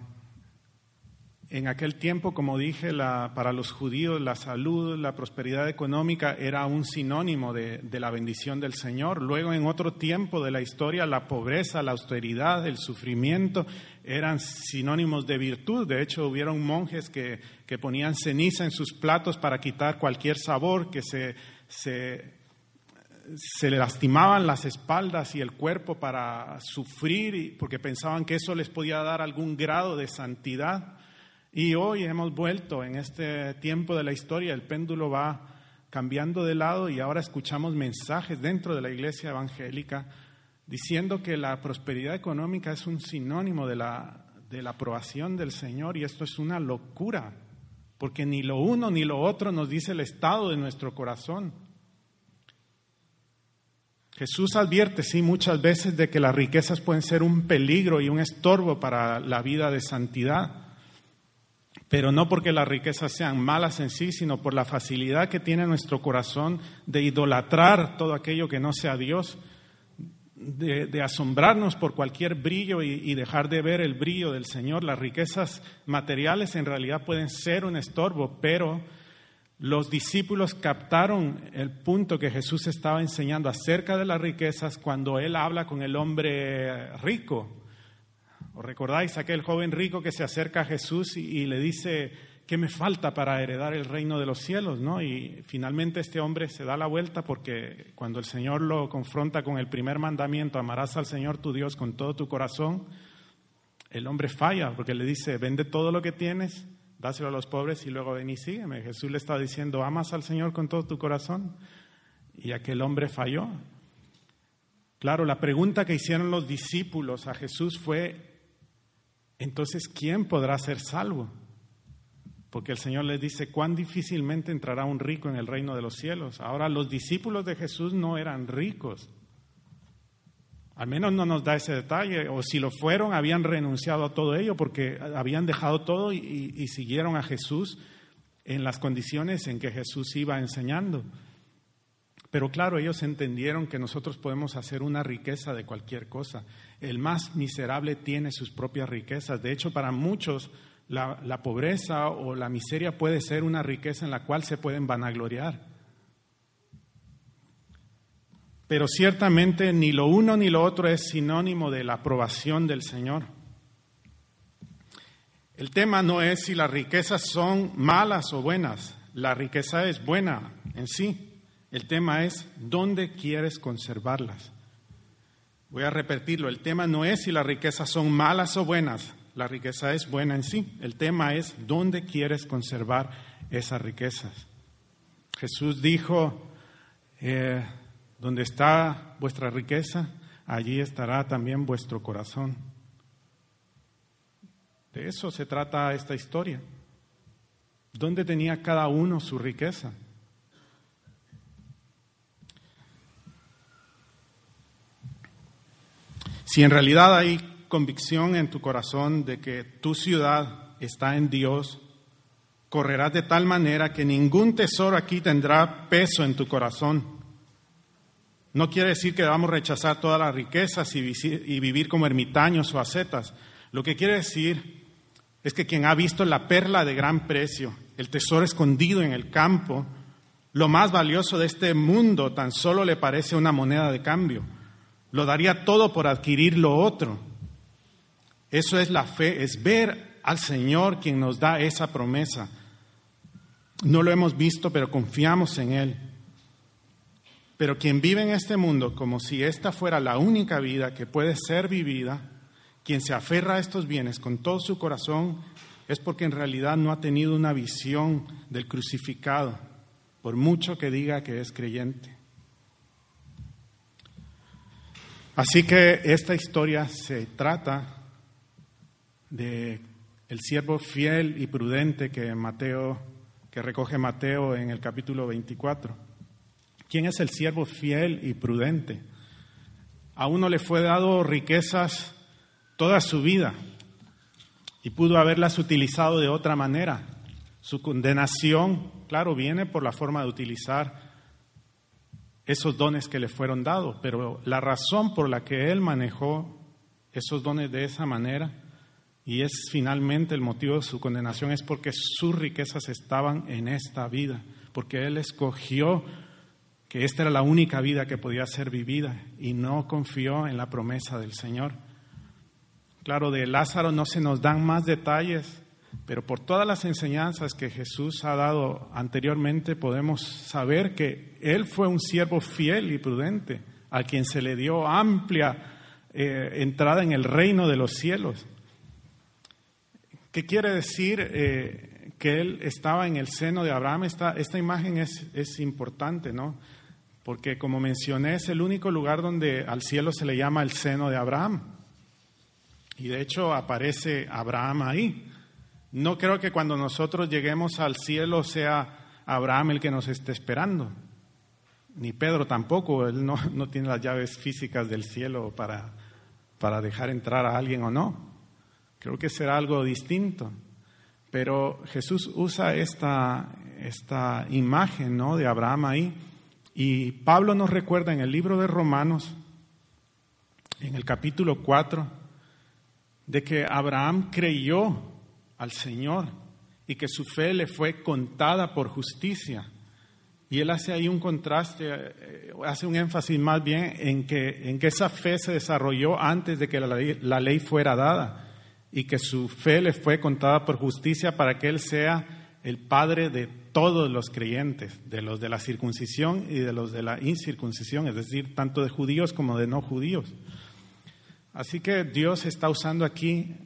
B: en aquel tiempo, como dije, para los judíos la salud, la prosperidad económica era un sinónimo de, la bendición del Señor. Luego, en otro tiempo de la historia, la pobreza, la austeridad, el sufrimiento eran sinónimos de virtud. De hecho, hubieron monjes que, ponían ceniza en sus platos para quitar cualquier sabor, que se, se, se lastimaban las espaldas y el cuerpo para sufrir, porque pensaban que eso les podía dar algún grado de santidad. Y hoy hemos vuelto en este tiempo de la historia, el péndulo va cambiando de lado y ahora escuchamos mensajes dentro de la iglesia evangélica diciendo que la prosperidad económica es un sinónimo de la, de la aprobación del Señor y esto es una locura, porque ni lo uno ni lo otro nos dice el estado de nuestro corazón. Jesús advierte, sí, muchas veces de que las riquezas pueden ser un peligro y un estorbo para la vida de santidad pero no porque las riquezas sean malas en sí, sino por la facilidad que tiene nuestro corazón de idolatrar todo aquello que no sea Dios, de, asombrarnos por cualquier brillo y, y, dejar de ver el brillo del Señor. Las riquezas materiales en realidad pueden ser un estorbo, pero los discípulos captaron el punto que Jesús estaba enseñando acerca de las riquezas cuando Él habla con el hombre rico ¿Os recordáis aquel joven rico que se acerca a Jesús y, le dice, ¿qué me falta para heredar el reino de los cielos? ¿no? Y finalmente este hombre se da la vuelta porque cuando el Señor lo confronta con el primer mandamiento, amarás al Señor tu Dios con todo tu corazón, el hombre falla porque le dice, vende todo lo que tienes, dáselo a los pobres y luego ven y sígueme. Jesús le está diciendo, amas al Señor con todo tu corazón. Y aquel hombre falló. Claro, la pregunta que hicieron los discípulos a Jesús fue, entonces, ¿quién podrá ser salvo? Porque el Señor les dice, cuán difícilmente entrará un rico en el reino de los cielos. Ahora, los discípulos de Jesús no eran ricos. Al menos no nos da ese detalle. O si lo fueron, habían renunciado a todo ello porque habían dejado todo y, y siguieron a Jesús en las condiciones en que Jesús iba enseñando. Pero claro, ellos entendieron que nosotros podemos hacer una riqueza de cualquier cosa. El más miserable tiene sus propias riquezas. De hecho, para muchos la, pobreza o la miseria puede ser una riqueza en la cual se pueden vanagloriar. Pero ciertamente ni lo uno ni lo otro es sinónimo de la aprobación del Señor. El tema no es si las riquezas son malas o buenas. La riqueza es buena en sí. El tema es dónde quieres conservarlas. Voy a repetirlo, el tema no es si las riquezas son malas o buenas, la riqueza es buena en sí. El tema es dónde quieres conservar esas riquezas. Jesús dijo, eh, donde está vuestra riqueza, allí estará también vuestro corazón. De eso se trata esta historia. ¿Dónde tenía cada uno su riqueza? Si en realidad hay convicción en tu corazón de que tu ciudad está en Dios, correrás de tal manera que ningún tesoro aquí tendrá peso en tu corazón. No quiere decir que debamos rechazar todas las riquezas y, vivir como ermitaños o ascetas. Lo que quiere decir es que quien ha visto la perla de gran precio, el tesoro escondido en el campo, lo más valioso de este mundo tan solo le parece una moneda de cambio lo daría todo por adquirir lo otro. Eso es la fe, es ver al Señor quien nos da esa promesa. No lo hemos visto, pero confiamos en Él. Pero quien vive en este mundo como si esta fuera la única vida que puede ser vivida, quien se aferra a estos bienes con todo su corazón, es porque en realidad no ha tenido una visión del crucificado, por mucho que diga que es creyente. Así que esta historia se trata de el siervo fiel y prudente que Mateo que recoge Mateo en el capítulo 24, ¿Quién es el siervo fiel y prudente? A uno le fue dado riquezas toda su vida y pudo haberlas utilizado de otra manera. Su condenación, claro, viene por la forma de utilizar esos dones que le fueron dados, pero la razón por la que él manejó esos dones de esa manera y es finalmente el motivo de su condenación es porque sus riquezas estaban en esta vida, porque él escogió que esta era la única vida que podía ser vivida y no confió en la promesa del Señor. Claro, de Lázaro no se nos dan más detalles, pero por todas las enseñanzas que Jesús ha dado anteriormente podemos saber que Él fue un siervo fiel y prudente, a quien se le dio amplia eh, entrada en el reino de los cielos. ¿Qué quiere decir eh, que Él estaba en el seno de Abraham? Esta, esta imagen es, es importante, ¿no? Porque como mencioné, es el único lugar donde al cielo se le llama el seno de Abraham. Y de hecho aparece Abraham ahí. No creo que cuando nosotros lleguemos al cielo sea Abraham el que nos esté esperando, ni Pedro tampoco, él no, tiene las llaves físicas del cielo para, para dejar entrar a alguien o no. Creo que será algo distinto. Pero Jesús usa esta, esta imagen ¿no? de Abraham ahí. Y Pablo nos recuerda en el libro de Romanos, en el capítulo 4, de que Abraham creyó al Señor y que su fe le fue contada por justicia. Y él hace ahí un contraste, eh, hace un énfasis más bien en que, en que esa fe se desarrolló antes de que la ley, la ley fuera dada y que su fe le fue contada por justicia para que él sea el padre de todos los creyentes, de los de la circuncisión y de los de la incircuncisión, es decir, tanto de judíos como de no judíos. Así que Dios está usando aquí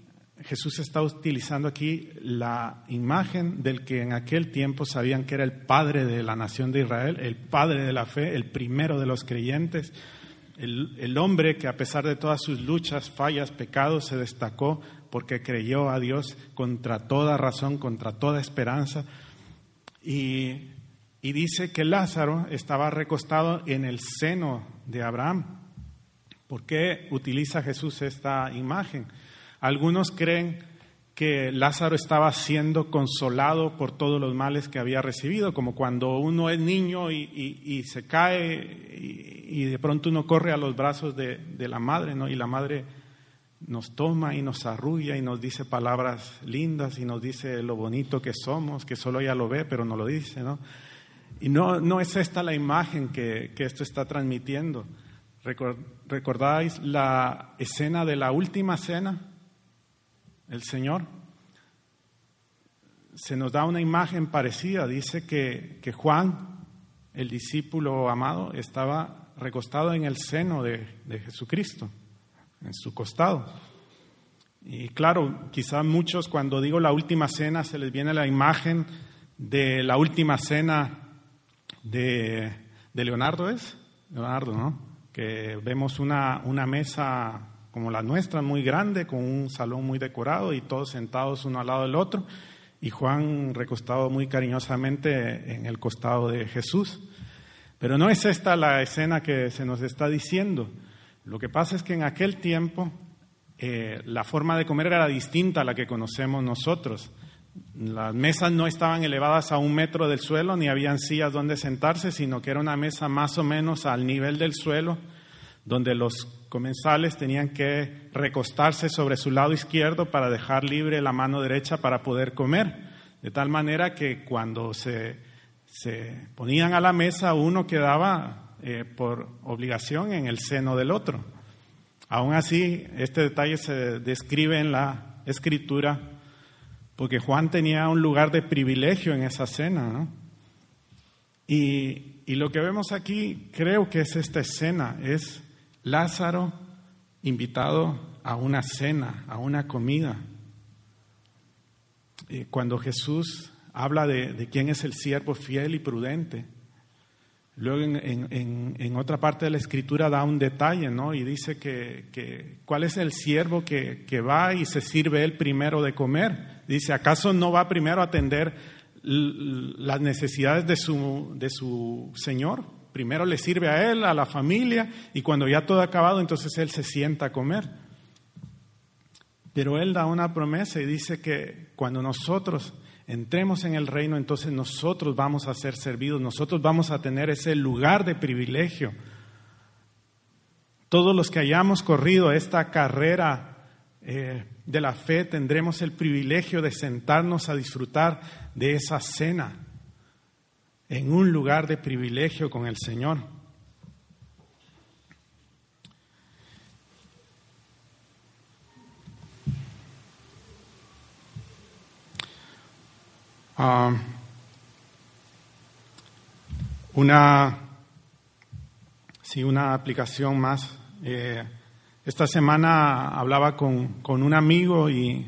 B: Jesús está utilizando aquí la imagen del que en aquel tiempo sabían que era el padre de la nación de Israel, el padre de la fe, el primero de los creyentes, el, hombre que a pesar de todas sus luchas, fallas, pecados, se destacó porque creyó a Dios contra toda razón, contra toda esperanza. Y, dice que Lázaro estaba recostado en el seno de Abraham. ¿Por qué utiliza Jesús esta imagen? Algunos creen que Lázaro estaba siendo consolado por todos los males que había recibido, como cuando uno es niño y, se cae y, de pronto uno corre a los brazos de, la madre, ¿no? Y la madre nos toma y nos arrulla y nos dice palabras lindas y nos dice lo bonito que somos, que solo ella lo ve, pero no lo dice, ¿no? Y no, no es esta la imagen que, que esto está transmitiendo. ¿Recordáis la escena de la última cena? El Señor, se nos da una imagen parecida. Dice que, Juan, el discípulo amado, estaba recostado en el seno de, Jesucristo, en su costado. Y claro, quizá muchos cuando digo la última cena se les viene la imagen de la última cena de, de Leonardo, ¿es? Leonardo, ¿no? Que vemos una, una mesa como la nuestra, muy grande, con un salón muy decorado y todos sentados uno al lado del otro, y Juan recostado muy cariñosamente en el costado de Jesús. Pero no es esta la escena que se nos está diciendo. Lo que pasa es que en aquel tiempo eh, la forma de comer era distinta a la que conocemos nosotros. Las mesas no estaban elevadas a un metro del suelo, ni habían sillas donde sentarse, sino que era una mesa más o menos al nivel del suelo, donde los comensales tenían que recostarse sobre su lado izquierdo para dejar libre la mano derecha para poder comer. De tal manera que cuando se, se ponían a la mesa uno quedaba eh, por obligación en el seno del otro. Aún así, este detalle se describe en la escritura porque Juan tenía un lugar de privilegio en esa cena. Y, y lo que vemos aquí creo que es esta escena, es Lázaro invitado a una cena, a una comida. cuando Jesús habla de, quién es el siervo fiel y prudente, luego en, otra parte de la escritura da un detalle, ¿no? Y dice que, cuál es el siervo que, que, va y se sirve él primero de comer. Dice, ¿acaso no va primero a atender las necesidades de su, de su Señor? Primero le sirve a él, a la familia, y cuando ya todo ha acabado, entonces él se sienta a comer. Pero él da una promesa y dice que cuando nosotros entremos en el reino, entonces nosotros vamos a ser servidos, nosotros vamos a tener ese lugar de privilegio. Todos los que hayamos corrido esta carrera eh, de la fe tendremos el privilegio de sentarnos a disfrutar de esa cena en un lugar de privilegio con el Señor. Ah, una, sí, una aplicación más. Eh, esta semana hablaba con, un amigo y,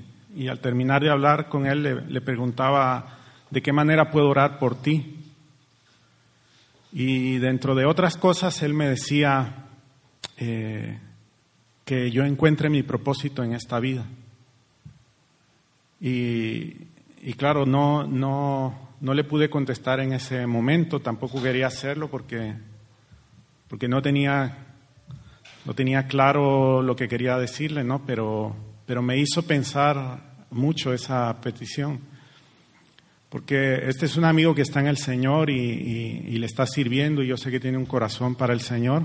B: al terminar de hablar con él le, preguntaba de qué manera puedo orar por ti. Y dentro de otras cosas él me decía eh, que yo encuentre mi propósito en esta vida. Y, y claro, no, no, no le pude contestar en ese momento, tampoco quería hacerlo porque, porque no tenía no tenía claro lo que quería decirle, ¿no? Pero, pero me hizo pensar mucho esa petición. Porque este es un amigo que está en el Señor y, le está sirviendo y yo sé que tiene un corazón para el Señor.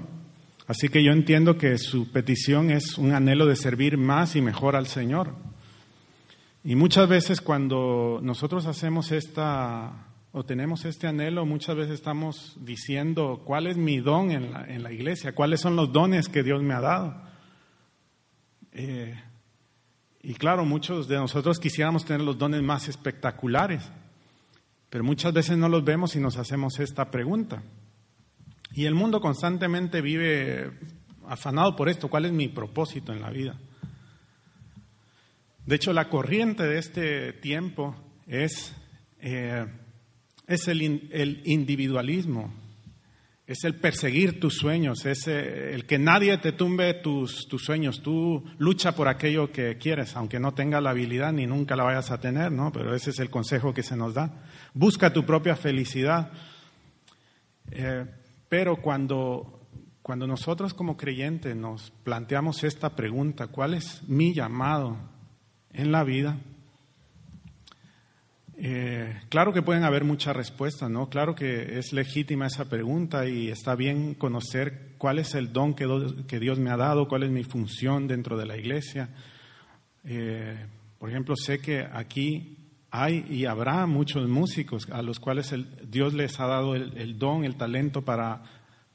B: Así que yo entiendo que su petición es un anhelo de servir más y mejor al Señor. Y muchas veces cuando nosotros hacemos esta o tenemos este anhelo, muchas veces estamos diciendo cuál es mi don en la, iglesia, cuáles son los dones que Dios me ha dado. Eh, y claro, muchos de nosotros quisiéramos tener los dones más espectaculares, pero muchas veces no los vemos y nos hacemos esta pregunta. Y el mundo constantemente vive afanado por esto, ¿cuál es mi propósito en la vida? De hecho, la corriente de este tiempo es... Eh, es el, individualismo, es el perseguir tus sueños, es eh, el que nadie te tumbe tus, tus, sueños. Tú lucha por aquello que quieres, aunque no tengas la habilidad ni nunca la vayas a tener, ¿no? Pero ese es el consejo que se nos da. Busca tu propia felicidad. Eh, pero cuando, cuando nosotros como creyentes nos planteamos esta pregunta, ¿cuál es mi llamado en la vida? Eh, claro que pueden haber muchas respuestas, ¿no? Claro que es legítima esa pregunta y está bien conocer cuál es el don que, Dios me ha dado, cuál es mi función dentro de la iglesia. Eh, por ejemplo, sé que aquí hay y habrá muchos músicos a los cuales Dios les ha dado el, don, el talento para,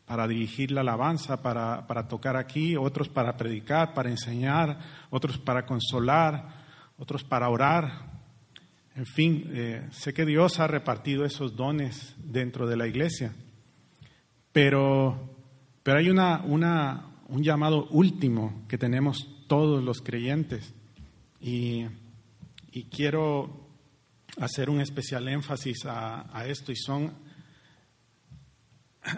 B: para dirigir la alabanza, para, para tocar aquí, otros para predicar, para enseñar, otros para consolar, otros para orar, en fin, eh, sé que Dios ha repartido esos dones dentro de la iglesia, pero, pero hay una, una, un llamado último que tenemos todos los creyentes. Y, y quiero hacer un especial énfasis a, esto y son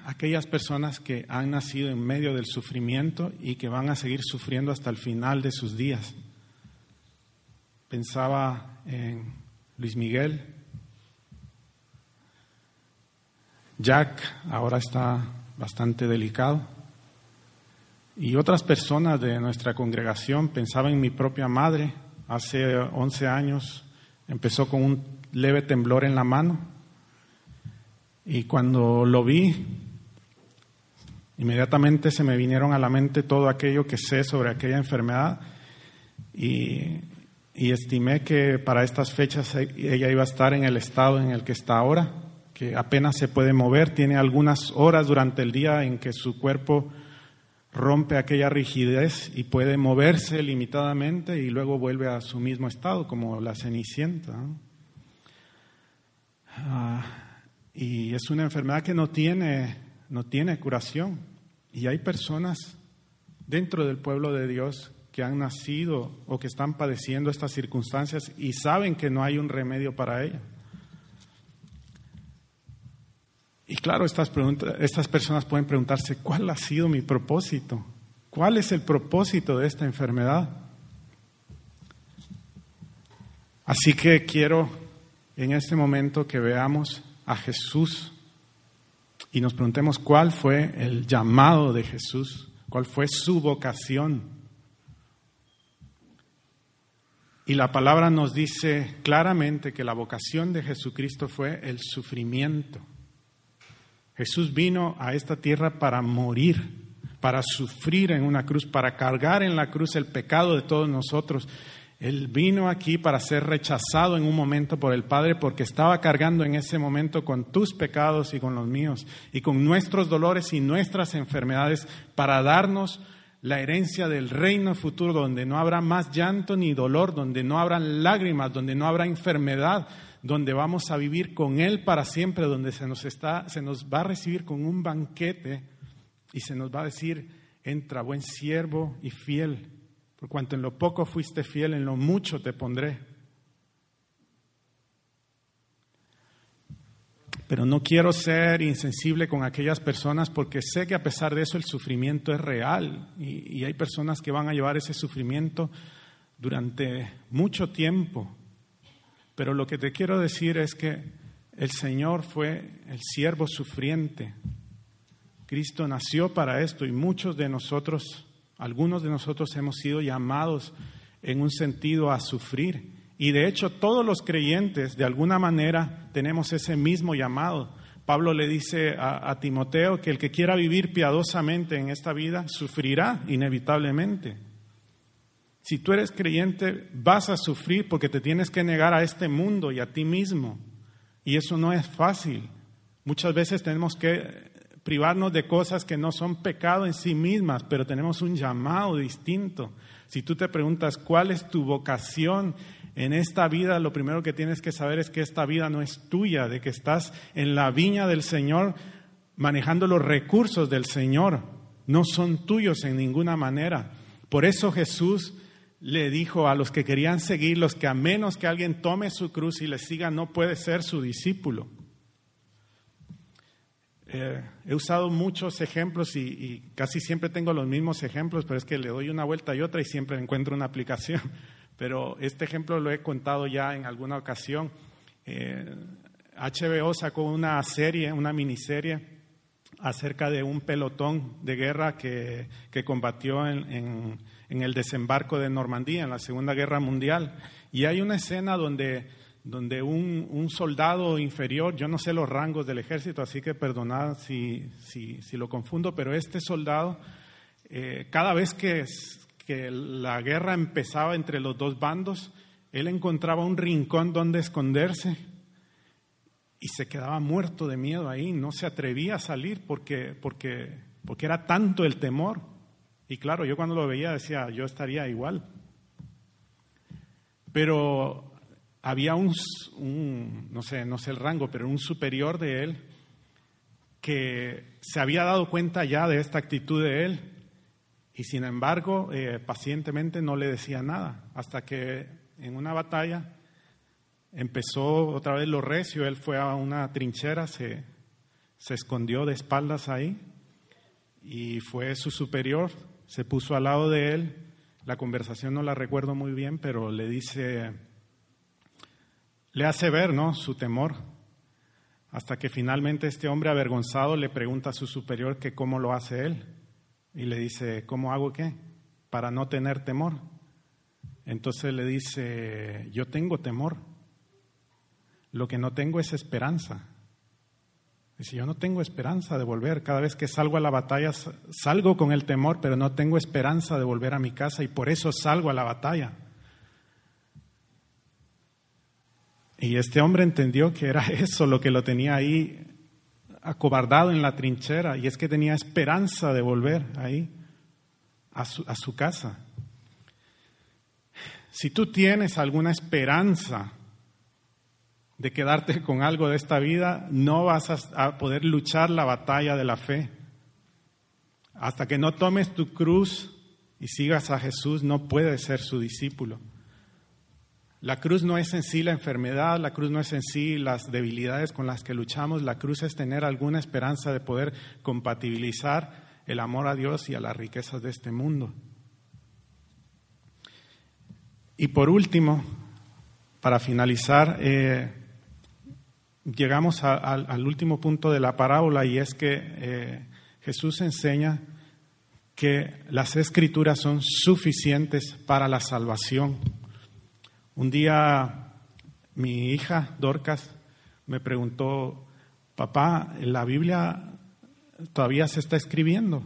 B: aquellas personas que han nacido en medio del sufrimiento y que van a seguir sufriendo hasta el final de sus días. Pensaba en Luis Miguel. Jack ahora está bastante delicado. Y otras personas de nuestra congregación, pensaba en mi propia madre, hace 11 años empezó con un leve temblor en la mano. Y cuando lo vi, inmediatamente se me vinieron a la mente todo aquello que sé sobre aquella enfermedad y estimé que para estas fechas e-, ella iba a estar en el estado en el que está ahora, que apenas se puede mover, tiene algunas horas durante el día en que su cuerpo rompe aquella rigidez y puede moverse limitadamente y luego vuelve a su mismo estado, como la cenicienta. Ah, y es una enfermedad que no tiene, no tiene curación. Y hay personas dentro del pueblo de Dios que han nacido o que están padeciendo estas circunstancias y saben que no hay un remedio para ello. Y claro, estas, personas pueden preguntarse, ¿cuál ha sido mi propósito? ¿Cuál es el propósito de esta enfermedad? Así que quiero en este momento que veamos a Jesús y nos preguntemos cuál fue el llamado de Jesús, cuál fue su vocación. Y la palabra nos dice claramente que la vocación de Jesucristo fue el sufrimiento. Jesús vino a esta tierra para morir, para sufrir en una cruz, para cargar en la cruz el pecado de todos nosotros. Él vino aquí para ser rechazado en un momento por el Padre porque estaba cargando en ese momento con tus pecados y con los míos y con nuestros dolores y nuestras enfermedades para darnos la herencia del reino futuro donde no habrá más llanto ni dolor, donde no habrá lágrimas, donde no habrá enfermedad, donde vamos a vivir con Él para siempre, donde se nos, está, se nos va a recibir con un banquete y se nos va a decir, entra buen siervo y fiel por cuanto en lo poco fuiste fiel, en lo mucho te pondré. Pero no quiero ser insensible con aquellas personas porque sé que a pesar de eso el sufrimiento es real y, y hay personas que van a llevar ese sufrimiento durante mucho tiempo. Pero lo que te quiero decir es que el Señor fue el siervo sufriente. Cristo nació para esto y muchos de nosotros algunos de nosotros hemos sido llamados en un sentido a sufrir. Y de hecho todos los creyentes de alguna manera tenemos ese mismo llamado. Pablo le dice a, Timoteo que el que quiera vivir piadosamente en esta vida sufrirá inevitablemente. Si tú eres creyente vas a sufrir porque te tienes que negar a este mundo y a ti mismo. Y eso no es fácil. Muchas veces tenemos que privarnos de cosas que no son pecado en sí mismas, pero tenemos un llamado distinto. Si tú te preguntas cuál es tu vocación en esta vida, lo primero que tienes que saber es que esta vida no es tuya, de que estás en la viña del Señor manejando los recursos del Señor, no son tuyos en ninguna manera. Por eso Jesús le dijo a los que querían seguirlos que a menos que alguien tome su cruz y le siga, no puede ser su discípulo. Eh, he usado muchos ejemplos y, casi siempre tengo los mismos ejemplos, pero es que le doy una vuelta y otra y siempre encuentro una aplicación. Pero este ejemplo lo he contado ya en alguna ocasión. HBO eh, sacó una serie, una miniserie acerca de un pelotón de guerra que, combatió en el desembarco de Normandía en la Segunda Guerra Mundial. Y hay una escena donde donde un, soldado inferior, yo no sé los rangos del ejército, así que perdonad si, lo confundo, pero este soldado, eh, cada vez que, que la guerra empezaba entre los dos bandos, él encontraba un rincón donde esconderse y se quedaba muerto de miedo ahí, no se atrevía a salir porque, porque, porque era tanto el temor. Y claro, yo cuando lo veía decía, yo estaría igual. Pero había un, no, sé, no sé el rango, pero un superior de él que se había dado cuenta ya de esta actitud de él y sin embargo eh, pacientemente no le decía nada hasta que en una batalla empezó otra vez lo recio, él fue a una trinchera, se, se escondió de espaldas ahí y fue su superior, se puso al lado de él, la conversación no la recuerdo muy bien, pero le dice le hace ver, ¿no? Su temor, hasta que finalmente este hombre avergonzado le pregunta a su superior que cómo lo hace él. Y le dice, ¿cómo hago qué? Para no tener temor. Entonces le dice, yo tengo temor. Lo que no tengo es esperanza. Dice, yo no tengo esperanza de volver. Cada vez que salgo a la batalla, salgo con el temor, pero no tengo esperanza de volver a mi casa y por eso salgo a la batalla. Y este hombre entendió que era eso lo que lo tenía ahí acobardado en la trinchera, y es que tenía esperanza de volver ahí a su, a su casa. Si tú tienes alguna esperanza de quedarte con algo de esta vida, no vas a, poder luchar la batalla de la fe. Hasta que no tomes tu cruz y sigas a Jesús, no puedes ser su discípulo. La cruz no es en sí la enfermedad, la cruz no es en sí las debilidades con las que luchamos, la cruz es tener alguna esperanza de poder compatibilizar el amor a Dios y a las riquezas de este mundo. Y por último, para finalizar, eh, llegamos al último punto de la parábola y es que eh, Jesús enseña que las escrituras son suficientes para la salvación. Un día mi hija Dorcas me preguntó, papá, ¿la Biblia todavía se está escribiendo?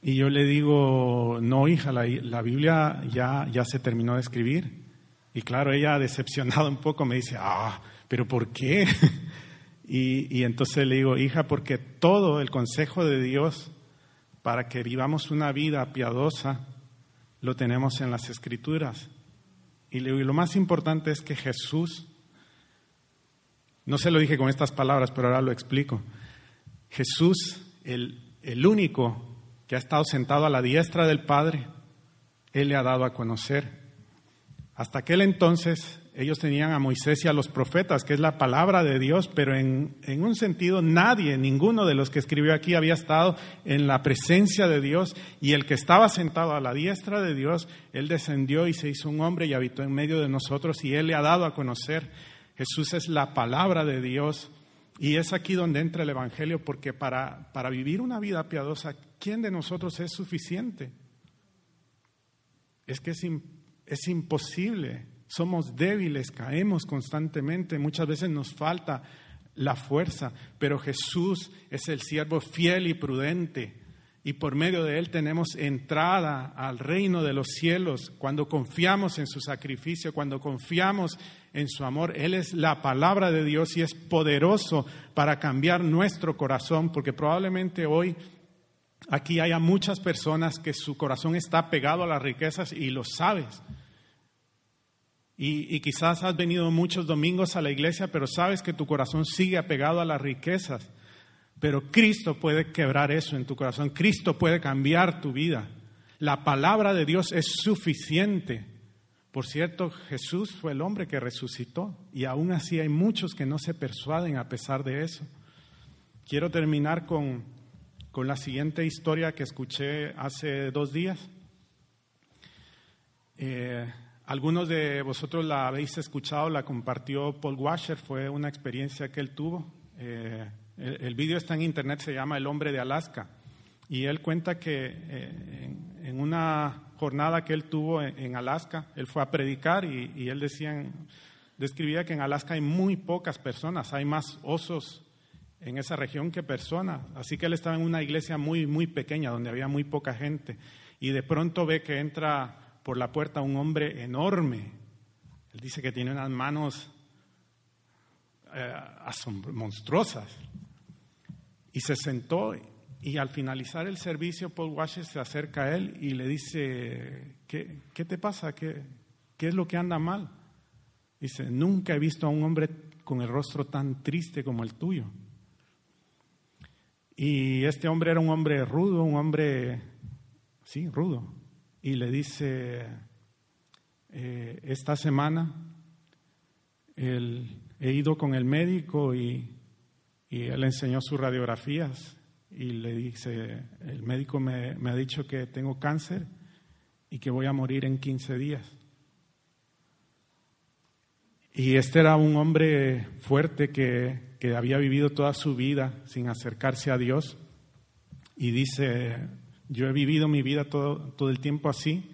B: Y yo le digo, no, hija, la, Biblia ya, ya se terminó de escribir. Y claro, ella decepcionada un poco me dice, ah, pero ¿por qué? y, entonces le digo, hija, porque todo el consejo de Dios para que vivamos una vida piadosa lo tenemos en las escrituras. Y lo más importante es que Jesús, no se lo dije con estas palabras, pero ahora lo explico. Jesús, el, el único que ha estado sentado a la diestra del Padre, Él le ha dado a conocer. Hasta aquel entonces ellos tenían a Moisés y a los profetas, que es la palabra de Dios, pero en, un sentido nadie, ninguno de los que escribió aquí había estado en la presencia de Dios y el que estaba sentado a la diestra de Dios, Él descendió y se hizo un hombre y habitó en medio de nosotros y Él le ha dado a conocer. Jesús es la palabra de Dios y es aquí donde entra el Evangelio, porque para, para vivir una vida piadosa, ¿quién de nosotros es suficiente? Es que es, es imposible somos débiles, caemos constantemente, muchas veces nos falta la fuerza, pero Jesús es el siervo fiel y prudente y por medio de él tenemos entrada al reino de los cielos cuando confiamos en su sacrificio, cuando confiamos en su amor. Él es la palabra de Dios y es poderoso para cambiar nuestro corazón, porque probablemente hoy aquí haya muchas personas que su corazón está pegado a las riquezas y lo sabes. Y, quizás has venido muchos domingos a la iglesia, pero sabes que tu corazón sigue apegado a las riquezas. Pero Cristo puede quebrar eso en tu corazón. Cristo puede cambiar tu vida. La palabra de Dios es suficiente. Por cierto, Jesús fue el hombre que resucitó y aún así hay muchos que no se persuaden a pesar de eso. Quiero terminar con, con la siguiente historia que escuché hace dos días. Eh, algunos de vosotros la habéis escuchado, la compartió Paul Washer, fue una experiencia que él tuvo. Eh, el, vídeo está en internet, se llama El hombre de Alaska. Y él cuenta que eh, en, una jornada que él tuvo en, Alaska, él fue a predicar y, él decía, describía que en Alaska hay muy pocas personas, hay más osos en esa región que personas. Así que él estaba en una iglesia muy, muy pequeña, donde había muy poca gente. Y de pronto ve que entra por la puerta un hombre enorme. Él dice que tiene unas manos eh, monstruosas. Y se sentó y al finalizar el servicio Paul Washer se acerca a él y le dice, ¿qué, qué te pasa? ¿Qué, ¿Qué es lo que anda mal? Dice, nunca he visto a un hombre con el rostro tan triste como el tuyo. Y este hombre era un hombre rudo, un hombre, sí, rudo y le dice, eh, esta semana he ido con el médico y, y, él enseñó sus radiografías y le dice, el médico me, me, ha dicho que tengo cáncer y que voy a morir en 15 días. Y este era un hombre fuerte que, que había vivido toda su vida sin acercarse a Dios y dice, yo he vivido mi vida todo, todo el tiempo así,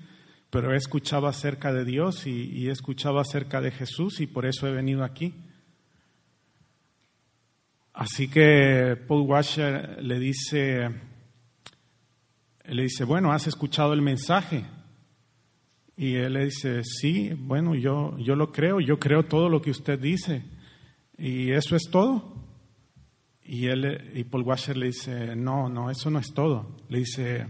B: pero he escuchado acerca de Dios y, he escuchado acerca de Jesús y por eso he venido aquí. Así que Paul Washer le dice, le dice, bueno, ¿has escuchado el mensaje? Y él le dice, sí, bueno, yo, yo lo creo, yo creo todo lo que usted dice. ¿Y eso es todo? Y, él, y Paul Washer le dice, no, no, eso no es todo. Le dice,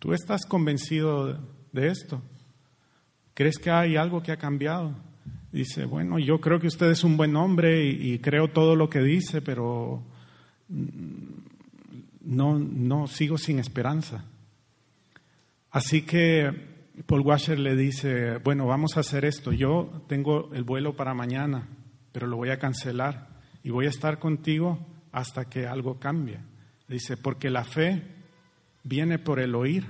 B: ¿tú estás convencido de esto? ¿Crees que hay algo que ha cambiado? Dice, bueno, yo creo que usted es un buen hombre y, creo todo lo que dice, pero mm, no, no sigo sin esperanza. Así que Paul Washer le dice, bueno, vamos a hacer esto. Yo tengo el vuelo para mañana, pero lo voy a cancelar y voy a estar contigo hasta que algo cambie. Dice, porque la fe viene por el oír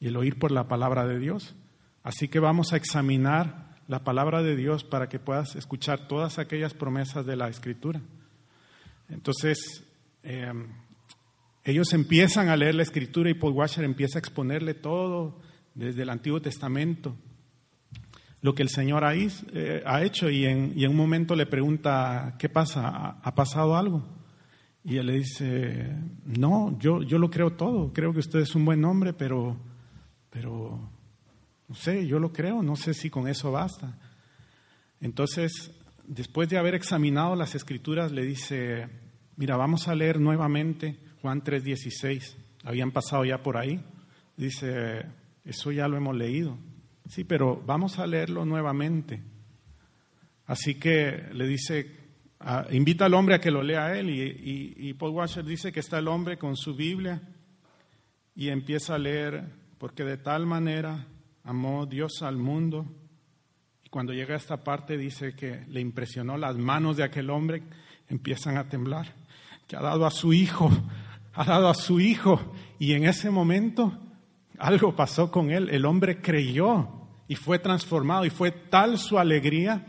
B: y el oír por la palabra de Dios. Así que vamos a examinar la palabra de Dios para que puedas escuchar todas aquellas promesas de la Escritura. Entonces, eh, ellos empiezan a leer la Escritura y Paul Washer empieza a exponerle todo desde el Antiguo Testamento, lo que el Señor ha, eh, hecho y en, y en, un momento le pregunta, ¿qué pasa? ¿Ha, pasado algo? Y él le dice, no, yo, yo lo creo todo, creo que usted es un buen hombre, pero, pero no sé, yo lo creo, no sé si con eso basta. Entonces, después de haber examinado las escrituras, le dice, mira, vamos a leer nuevamente Juan 3:16. Habían pasado ya por ahí. Dice, eso ya lo hemos leído. Sí, pero vamos a leerlo nuevamente. Así que le dice, invita al hombre a que lo lea él y, Paul Washer dice que está el hombre con su Biblia y empieza a leer, porque de tal manera amó Dios al mundo. Y cuando llega a esta parte dice que le impresionó las manos de aquel hombre, empiezan a temblar, que ha dado a su hijo, ha dado a su hijo. Y en ese momento algo pasó con él, el hombre creyó y fue transformado y fue tal su alegría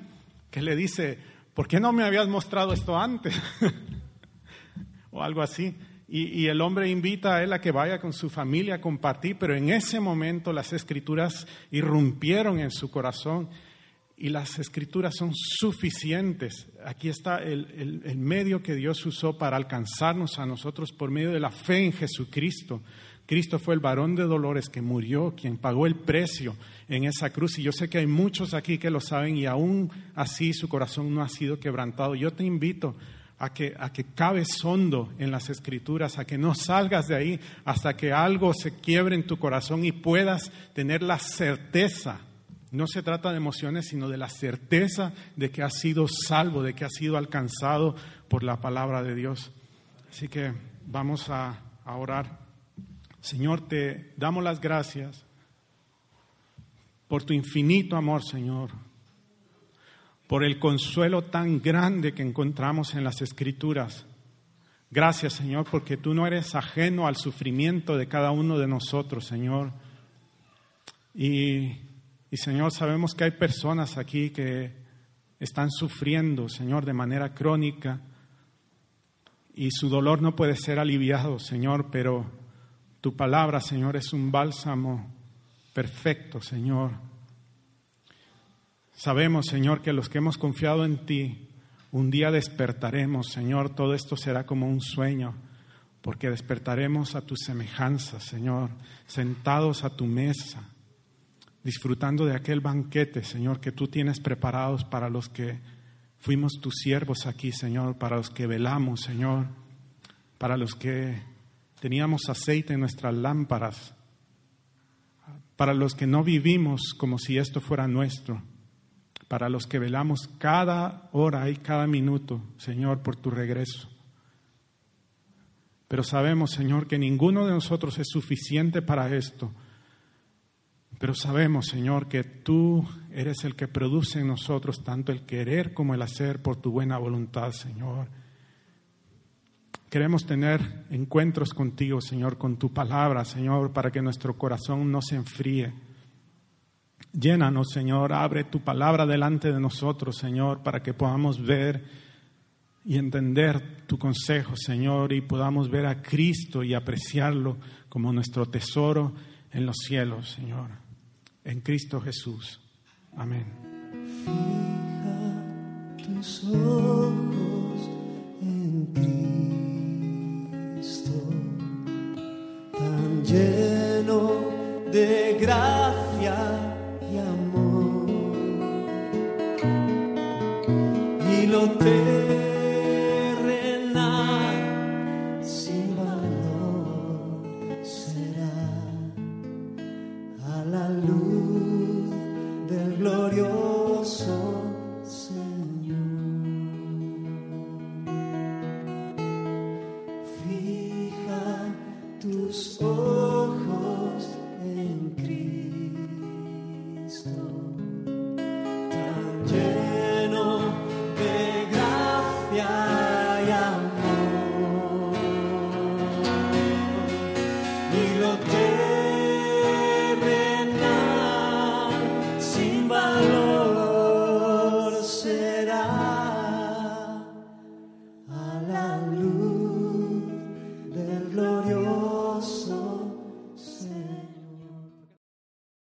B: que le dice, ¿por qué no me habías mostrado esto antes? o algo así. Y, el hombre invita a él a que vaya con su familia a compartir, pero en ese momento las escrituras irrumpieron en su corazón y las escrituras son suficientes. Aquí está el, medio que Dios usó para alcanzarnos a nosotros por medio de la fe en Jesucristo. Cristo fue el varón de dolores que murió, quien pagó el precio en esa cruz. Y yo sé que hay muchos aquí que lo saben y aún así su corazón no ha sido quebrantado. Yo te invito a que, a que cabes hondo en las escrituras, a que no salgas de ahí hasta que algo se quiebre en tu corazón y puedas tener la certeza. No se trata de emociones, sino de la certeza de que has sido salvo, de que has sido alcanzado por la palabra de Dios. Así que vamos a, a orar. Señor, te damos las gracias por tu infinito amor, Señor, por el consuelo tan grande que encontramos en las Escrituras. Gracias, Señor, porque tú no eres ajeno al sufrimiento de cada uno de nosotros, Señor. Y, y, Señor, sabemos que hay personas aquí que están sufriendo, Señor, de manera crónica y su dolor no puede ser aliviado, Señor, pero tu palabra, Señor, es un bálsamo perfecto, Señor. Sabemos, Señor, que los que hemos confiado en ti, un día despertaremos, Señor, todo esto será como un sueño, porque despertaremos a tu semejanza, Señor, sentados a tu mesa, disfrutando de aquel banquete, Señor, que tú tienes preparados para los que fuimos tus siervos aquí, Señor, para los que velamos, Señor, para los que teníamos aceite en nuestras lámparas, para los que no vivimos como si esto fuera nuestro, para los que velamos cada hora y cada minuto, Señor, por tu regreso. Pero sabemos, Señor, que ninguno de nosotros es suficiente para esto. Pero sabemos, Señor, que tú eres el que produce en nosotros tanto el querer como el hacer por tu buena voluntad, Señor. Queremos tener encuentros contigo, Señor, con tu palabra, Señor, para que nuestro corazón no se enfríe. Llénanos, Señor, abre tu palabra delante de nosotros, Señor, para que podamos ver y entender tu consejo, Señor, y podamos ver a Cristo y apreciarlo como nuestro tesoro en los cielos, Señor. En Cristo Jesús. Amén.
C: Fija tus ojos en Cristo lleno de gracia y amor. Y lo terrenal